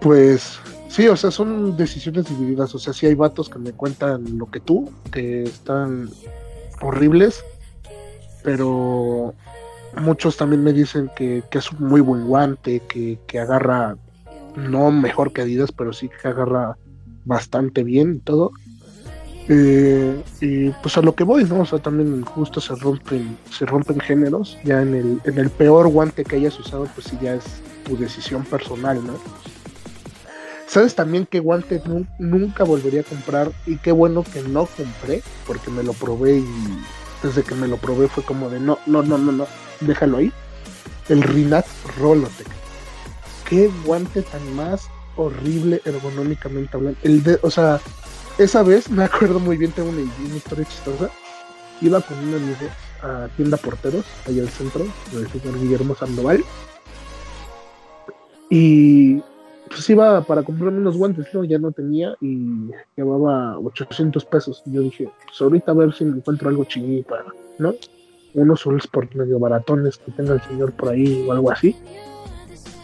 pues sí, o sea, son decisiones divididas. O sea, sí hay vatos que me cuentan lo que tú, que están horribles, pero muchos también me dicen que, es un muy buen guante, que, agarra, no mejor que Adidas, pero sí que agarra bastante bien y todo. Eh, y pues a lo que voy, ¿no? O sea, también justo se rompen, se rompen géneros. Ya en el, en el peor guante que hayas usado, pues sí ya es tu decisión personal, ¿no? ¿Sabes también qué guante nunca volvería a comprar? Y qué bueno que no compré, porque me lo probé y desde que me lo probé fue como de no, no, no, no, no, déjalo ahí. El Rinat Rolotec. Qué guante tan más horrible ergonómicamente hablando. El de, o sea, esa vez me acuerdo muy bien, tengo una, historia chistosa. Iba con un amigo a tienda porteros, allá al centro, del señor Guillermo Sandoval. Y pues iba para comprarme unos guantes, ¿no? Ya no tenía y llevaba 800 pesos. Y yo dije, pues ahorita a ver si encuentro algo chiquito, ¿no? Unos soles por medio baratones que tenga el señor por ahí o algo así.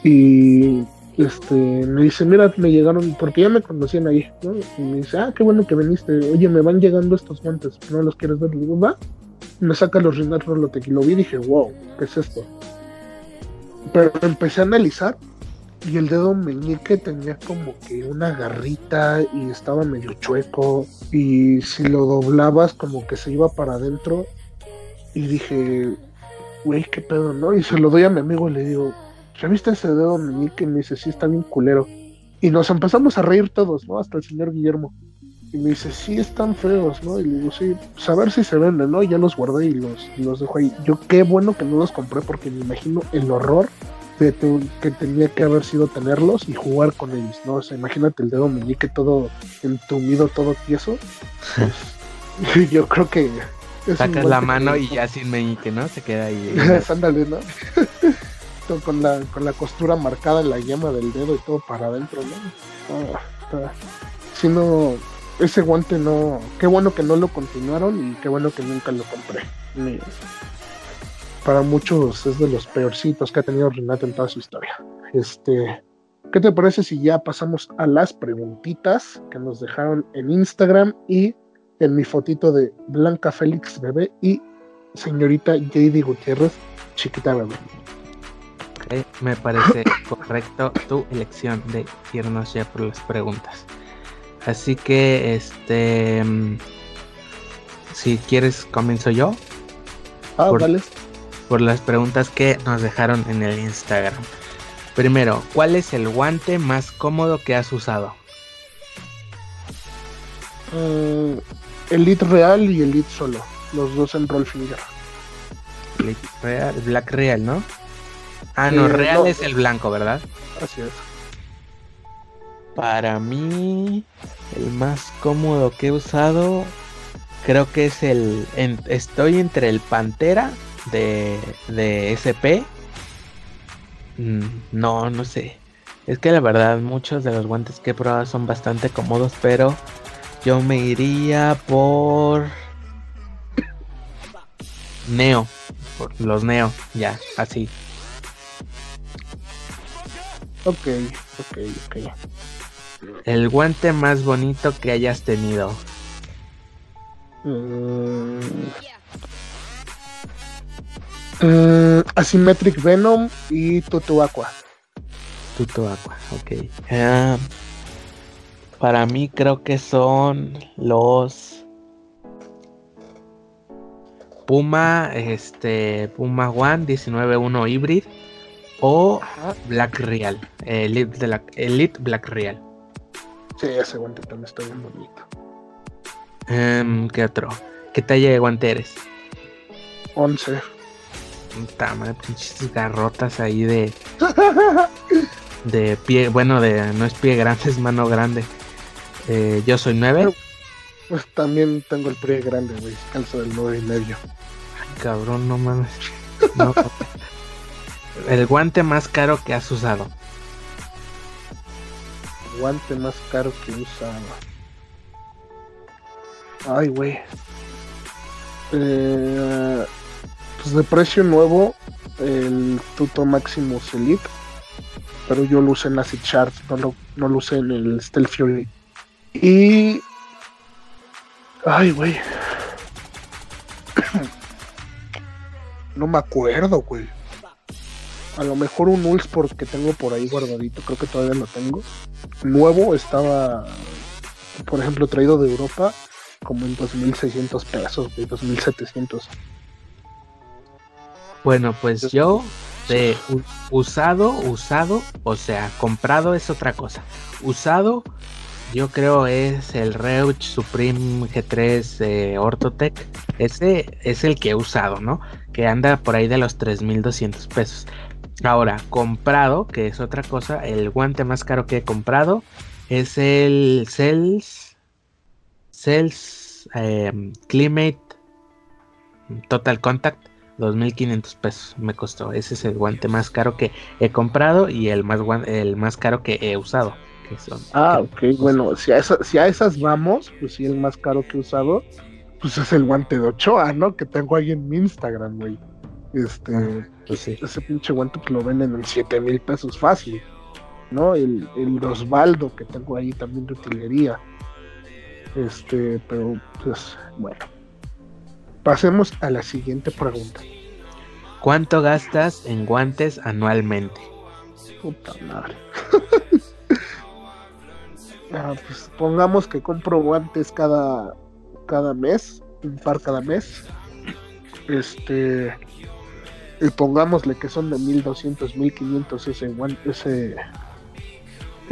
Y este me dice, mira, me llegaron, porque ya me conocían ahí, ¿no? Y me dice, ah, qué bueno que viniste. Oye, me van llegando estos guantes, ¿no los quieres ver? Le digo, va. Me saca los Rinat Rolotec y lo vi y dije, wow, ¿qué es esto? Pero empecé a analizar y el dedo meñique tenía como que una garrita y estaba medio chueco y si lo doblabas como que se iba para adentro y dije, güey, qué pedo, ¿no? Y se lo doy a mi amigo y le digo, ¿ya viste ese dedo meñique? Y me dice, sí, está bien culero. Y nos empezamos a reír todos, ¿no? Hasta el señor Guillermo. Y me dice, sí, están feos, ¿no? Y le digo, sí, pues a ver si se venden, ¿no? Y ya los guardé y los, los dejo ahí. Yo qué bueno que no los compré porque me imagino el horror que tenía que haber sido tenerlos y jugar con ellos, ¿no? O sea, imagínate el dedo meñique todo entumido, todo tieso. *laughs* Pues, *laughs* yo creo que... Sacas la mano y ya sin meñique, ¿no? Se queda ahí. *laughs* Ándale, ¿no? Con, la, con la costura marcada en la llama del dedo y todo para adentro, ¿no? si no, ese guante no... Qué bueno que no lo continuaron y qué bueno que nunca lo compré para muchos es de los peorcitos que ha tenido Renata en toda su historia. Este, ¿qué te parece si ya pasamos a las preguntitas que nos dejaron en Instagram y en mi fotito de Blanca Félix bebé y señorita JD Gutiérrez, chiquita bebé? Me parece correcto tu elección de irnos ya por las preguntas. Así que este si quieres comienzo yo. Ah, Por- vale. por las preguntas que nos dejaron en el Instagram. Primero, ¿cuál es el guante más cómodo que has usado? Mm, Elite Real y Elite Solo. Los dos en Roll Finger. Real, Black Real, ¿no? Ah, no, Eh, Real no. es el blanco, ¿verdad? Así es. Para mí, el más cómodo que he usado, creo que es el... en- estoy entre el Pantera de, de SP. Mm, No, no sé. Es que la verdad, muchos de los guantes que he probado son bastante cómodos, pero yo me iría por... Neo. Por los Neo, ya, así. Ok, ok, ok. El guante más bonito que hayas tenido. Mm. Mm, Asymmetric Venom y Tutu Aqua. Tuto Aqua, ok. Ah, para mí creo que son los Puma, este, Puma One 19.1 Hybrid o Black Real, Elite, de la- Elite Black Real. Sí, ese guante también está bien bonito. Em, ¿Qué otro? ¿Qué talla de guante eres? 11. Puta madre, pinches garrotas ahí de, *laughs* de pie, bueno, de no es pie grande, es mano grande. Eh, yo soy 9. Pues también tengo el pie grande, güey. Calzo del 9 y medio. Cabrón, no mames. *laughs* No. El guante más caro que has usado. Guante más caro que he usado. Ay, güey. Eh, pues de precio nuevo, el Tuto Maximus Elite. Pero yo lo usé en Acid Shards, no lo, no lo usé en el Stealth Fury. Y. Ay, güey. *coughs* No me acuerdo, güey. A lo mejor un Ulls porque tengo por ahí guardadito, creo que todavía lo tengo. Nuevo estaba, por ejemplo, traído de Europa como en 2.600 pesos, güey, 2.700. Bueno, pues yo de usado, usado, o sea, comprado es otra cosa. Usado, yo creo es el Reuch Supreme G3 eh, Orthotech. Ese es el que he usado, ¿no? Que anda por ahí de los 3.200 pesos. Ahora, comprado, que es otra cosa, el guante más caro que he comprado es el Cells Cells eh, Climate Total Contact 2500 pesos me costó. Ese es el guante más caro que he comprado y el más el más caro que he usado. Que son, Ah, que- ok, bueno, si a, esa- si a esas vamos, pues sí, el más caro que he usado, pues es el guante de Ochoa, ¿no? Que tengo ahí en mi Instagram, güey. Este, pues sí. ese pinche guante pues lo venden en 7 mil pesos fácil, ¿no? El, el Osvaldo que tengo ahí también de utilería. Este, pero pues bueno. Pasemos a la siguiente pregunta. ¿Cuánto gastas en guantes anualmente? Puta madre. *laughs* Ah, pues pongamos que compro guantes cada, cada mes, un par cada mes. Este. Y pongámosle que son de 1200, 1500 ese ese,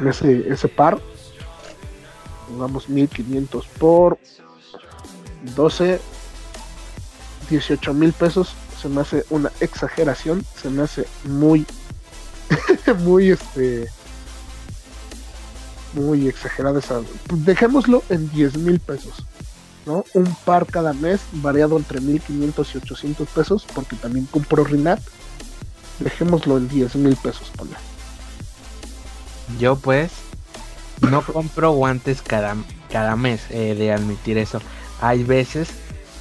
ese, ese par. Pongamos 1500 por 12, 18 mil pesos. Se me hace una exageración, se me hace muy *laughs* muy este muy exagerada esa dejémoslo en 10 mil pesos un par cada mes variado entre 1500 y 800 pesos porque también compro Rinat dejémoslo en 10 mil pesos ponle. Yo pues no compro guantes cada, cada mes, de admitir eso. Hay veces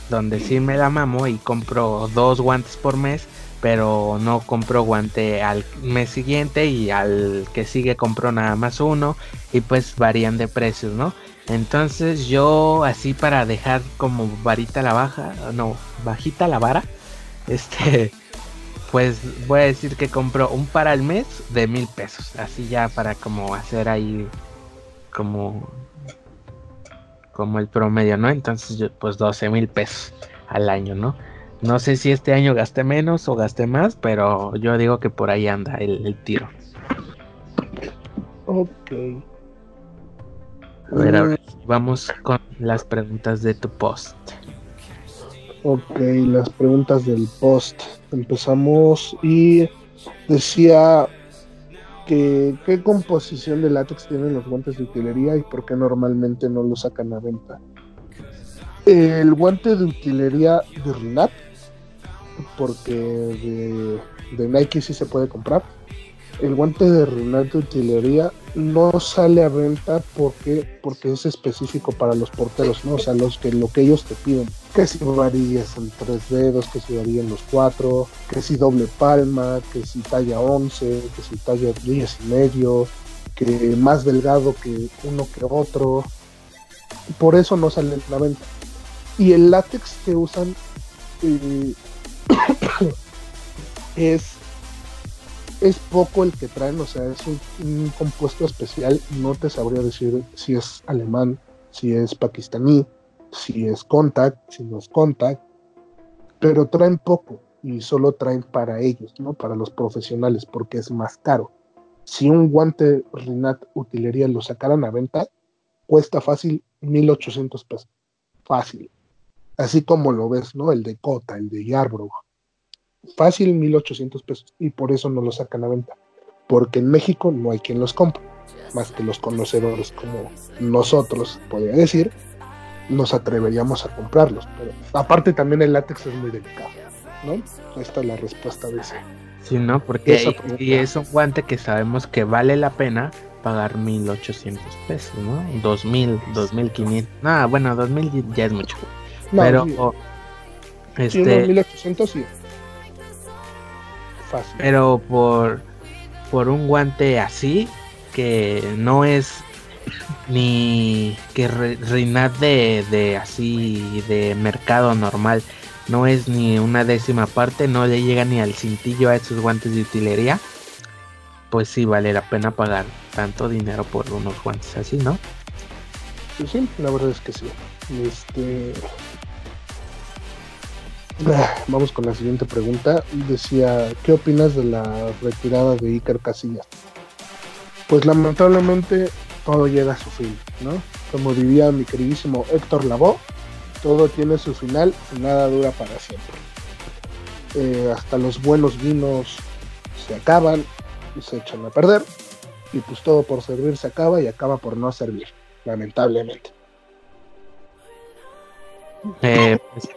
donde sí me la mamo y compro dos guantes por mes, pero no compro guante al mes siguiente y al que sigue compro nada más uno y pues varían de precios, ¿no? Entonces yo así para dejar como varita la baja, no, bajita la vara, este, *laughs* pues voy a decir que compro un par al mes de mil pesos, así ya para como hacer ahí como como el promedio, ¿no? Entonces, yo, pues 12 mil pesos al año, ¿no? No sé si este año gasté menos o gasté más, pero yo digo que por ahí anda el, el tiro. Ok. A ver, a ver, vamos con las preguntas de tu post. Ok, las preguntas del post. Empezamos y decía que qué composición de látex tienen los guantes de utilería y por qué normalmente no los sacan a venta. El guante de utilería de Rinat, porque de, de Nike sí se puede comprar. El guante de Rinat de utilería no sale a venta porque, porque es específico para los porteros, ¿no? O sea, los que, lo que ellos te piden. Que si varíes en tres dedos, que si varíen los cuatro, que si doble palma, que si talla 11, que si talla 10 y medio, que más delgado que uno que otro. Por eso no sale a la venta. Y el látex que usan eh, *coughs* es es poco el que traen, o sea, es un, compuesto especial. No te sabría decir si es alemán, si es pakistaní, si es contact, si no es contact, pero traen poco y solo traen para ellos, ¿no? Para los profesionales, porque es más caro. Si un guante Rinat utilería lo sacaran a venta, cuesta fácil 1800 pesos. Fácil. Así como lo ves, ¿no? El de Cota, el de Yarbrough fácil 1800 pesos. Y por eso no lo sacan a venta. Porque en México no hay quien los compre. Más que los conocedores como nosotros podría decir nos atreveríamos a comprarlos. Pero aparte también el látex es muy delicado ¿no? esta es la respuesta de ese. Sí no porque y, y es un guante que sabemos que vale la pena pagar 1800 pesos no 2000 2500 ah bueno 2000 ya es mucho. No, pero sí. este sí, 1800 sí Fácil. Pero por, por un guante así, que no es ni que Rinat de, de así de mercado normal, no es ni una décima parte, no le llega ni al cintillo a esos guantes de utilería, pues sí vale la pena pagar tanto dinero por unos guantes así, ¿no? Sí, sí, la verdad es que sí. Este, Vamos con la siguiente pregunta. Decía, ¿qué opinas de la retirada de Iker Casillas? Pues lamentablemente todo llega a su fin, ¿no? Como diría mi queridísimo Héctor Lavoe, todo tiene su final y nada dura para siempre. Eh, hasta los buenos vinos se acaban y se echan a perder. Y pues todo por servir se acaba y acaba por no servir, lamentablemente. Eh, pues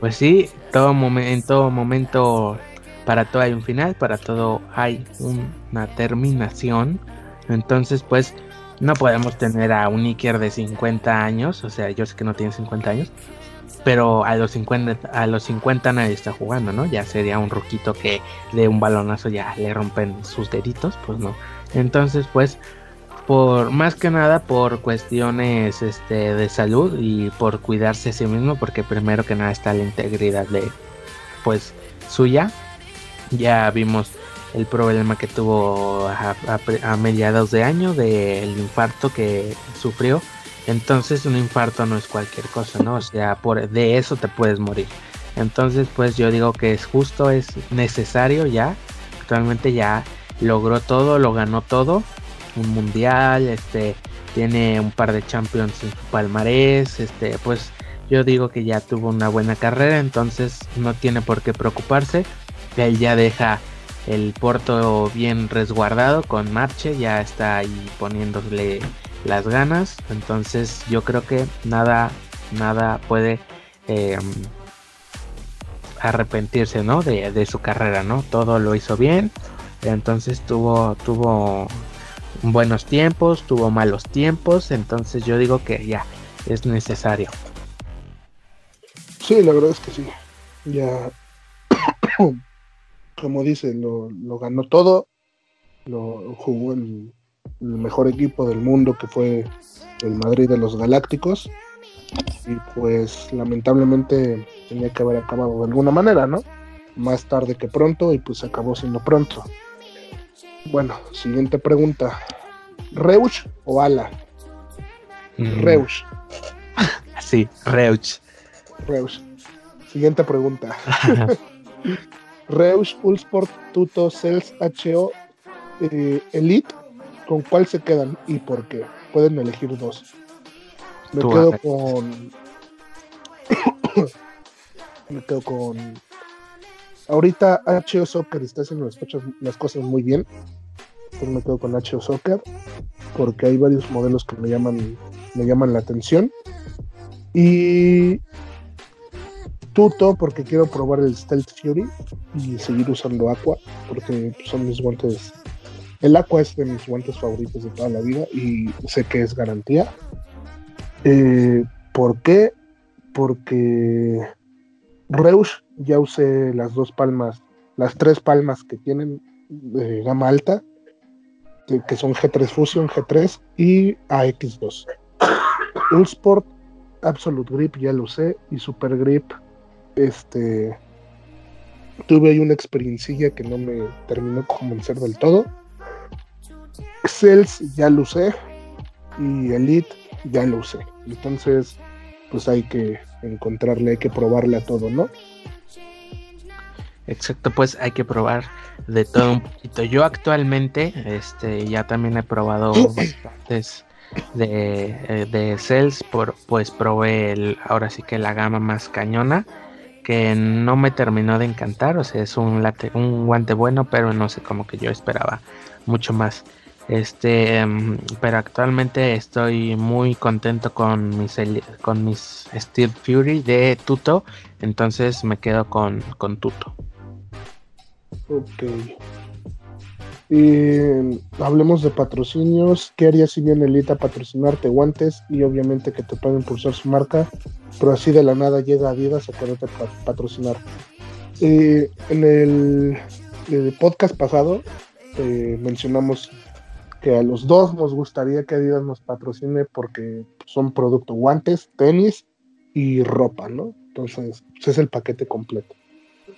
pues sí, todo en todo momento, para todo hay un final, para todo hay una terminación. Entonces, pues, no podemos tener a un Iker de 50 años, o sea, yo sé que no tiene 50 años, pero a los 50, a los 50 nadie está jugando, ¿no? Ya sería un roquito que de un balonazo ya le rompen sus deditos, pues no. Entonces, pues, por más que nada por cuestiones este, de salud y por cuidarse a sí mismo porque primero que nada está la integridad de pues suya. Ya vimos el problema que tuvo a, a, mediados de año del infarto que sufrió. Entonces un infarto no es cualquier cosa no o sea por de eso te puedes morir. Entonces pues yo digo que es justo es necesario ya. Actualmente ya logró todo lo ganó todo un mundial, este tiene un par de champions en su palmarés, este pues yo digo que ya tuvo una buena carrera, entonces no tiene por qué preocuparse. Él ya deja el Porto bien resguardado con Marche, ya está ahí poniéndole las ganas, entonces yo creo que nada nada puede eh, arrepentirse, ¿no? De, de, su carrera, ¿no? Todo lo hizo bien, entonces tuvo tuvo buenos tiempos, tuvo malos tiempos, entonces yo digo que ya es necesario. Sí, la verdad es que sí. Ya, *coughs* como dice, lo, lo ganó todo, lo jugó el mejor equipo del mundo que fue el Madrid de los Galácticos y pues lamentablemente tenía que haber acabado de alguna manera, ¿no? Más tarde que pronto y pues acabó siendo pronto. Bueno, siguiente pregunta. ¿Reusch o Ala? Mm. Reusch. *laughs* sí, Reusch. Reusch. Siguiente pregunta. *laughs* Reusch, Ulsport, Tuto, Cells, HO, eh, Elite, ¿con cuál se quedan y por qué? Pueden elegir dos. Me Tú, quedo con. *coughs* me quedo con. Ahorita HO Soccer está haciendo las cosas muy bien. Entonces me quedo con HO Soccer porque hay varios modelos que me llaman, me llaman la atención. Y Tuto porque quiero probar el Stealth Fury y seguir usando Aqua porque son mis guantes. El Aqua es de mis guantes favoritos de toda la vida y sé que es garantía. Eh, ¿Por qué? Porque Reusch ya usé las dos palmas, las tres palmas que tienen de gama alta, que, son G3 Fusion, G3 y AX2. Ulsport, Absolute Grip ya lo usé y Super Grip, este, tuve ahí una experiencia que no me terminó de convencer del todo. Cells ya lo usé y Elite ya lo usé. Entonces, pues hay que encontrarle, hay que probarle a todo, ¿no? Exacto, pues hay que probar de todo un poquito. Yo actualmente, este, ya también he probado *clears throat* bastantes de, eh, de Cells, por, pues probé el, ahora sí que la gama más cañona, que no me terminó de encantar, o sea, es un, late, un guante bueno, pero no sé, como que yo esperaba mucho más. Este, em, pero actualmente estoy muy contento con mis, con mis Steel Fury de Tuto, entonces me quedo con, con Tuto. Ok. Y hablemos de patrocinios. ¿Qué harías si viene Elite a patrocinarte guantes y obviamente que te pueden impulsar su marca? Pero así de la nada llega Adidas a quererte pa- patrocinar. En el, podcast pasado eh, mencionamos que a los dos nos gustaría que Adidas nos patrocine porque son producto guantes, tenis y ropa, ¿no? Entonces, es el paquete completo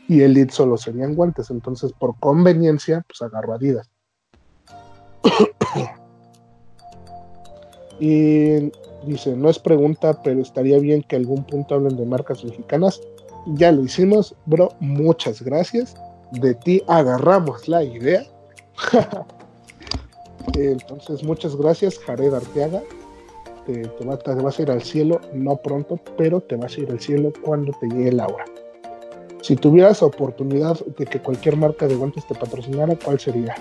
y Elite solo serían guantes. Entonces, por conveniencia, pues agarro Adidas. *coughs* y dice, no es pregunta, pero estaría bien que algún punto hablen de marcas mexicanas. Ya lo hicimos, bro. Muchas gracias. De ti agarramos la idea. *laughs* Entonces, muchas gracias, Jared Arteaga. Te, te te vas a ir al cielo, no pronto, pero te vas a ir al cielo cuando te llegue la hora. Si tuvieras oportunidad de que cualquier marca de guantes te patrocinara, ¿cuál sería?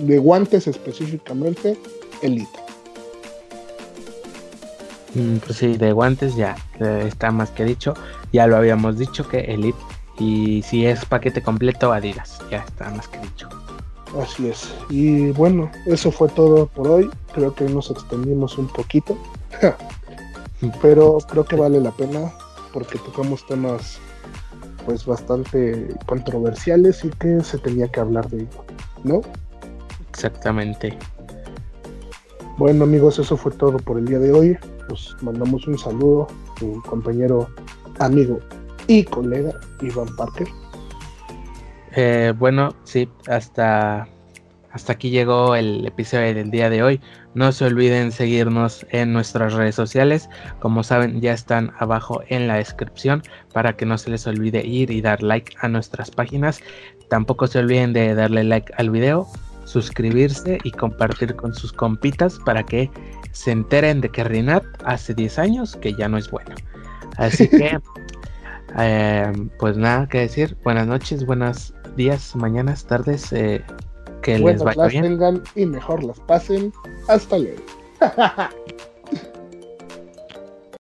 De guantes específicamente, Elite. Mm, Pues sí, de guantes ya eh, está más que dicho. Ya lo habíamos dicho que Elite. Y si es paquete completo, Adidas. Ya está más que dicho. Así es. Y bueno, eso fue todo por hoy. Creo que nos extendimos un poquito. *laughs* Pero creo que vale la pena porque tocamos temas pues bastante controversiales y que se tenía que hablar de ello, ¿no? Exactamente. Bueno amigos, eso fue todo por el día de hoy. Nos mandamos un saludo a tu compañero, amigo y colega Iván Parker. Eh, bueno, sí, hasta, hasta aquí llegó el episodio del día de hoy. No se olviden seguirnos en nuestras redes sociales. Como saben, ya están abajo en la descripción para que no se les olvide ir y dar like a nuestras páginas. Tampoco se olviden de darle like al video, suscribirse y compartir con sus compitas para que se enteren de que Rinat hace 10 años que ya no es bueno. Así que, *laughs* eh, pues nada que decir. Buenas noches, buenos días, mañanas, tardes. eh, que les vaya las bien. tengan y mejor las pasen. Hasta luego. *laughs*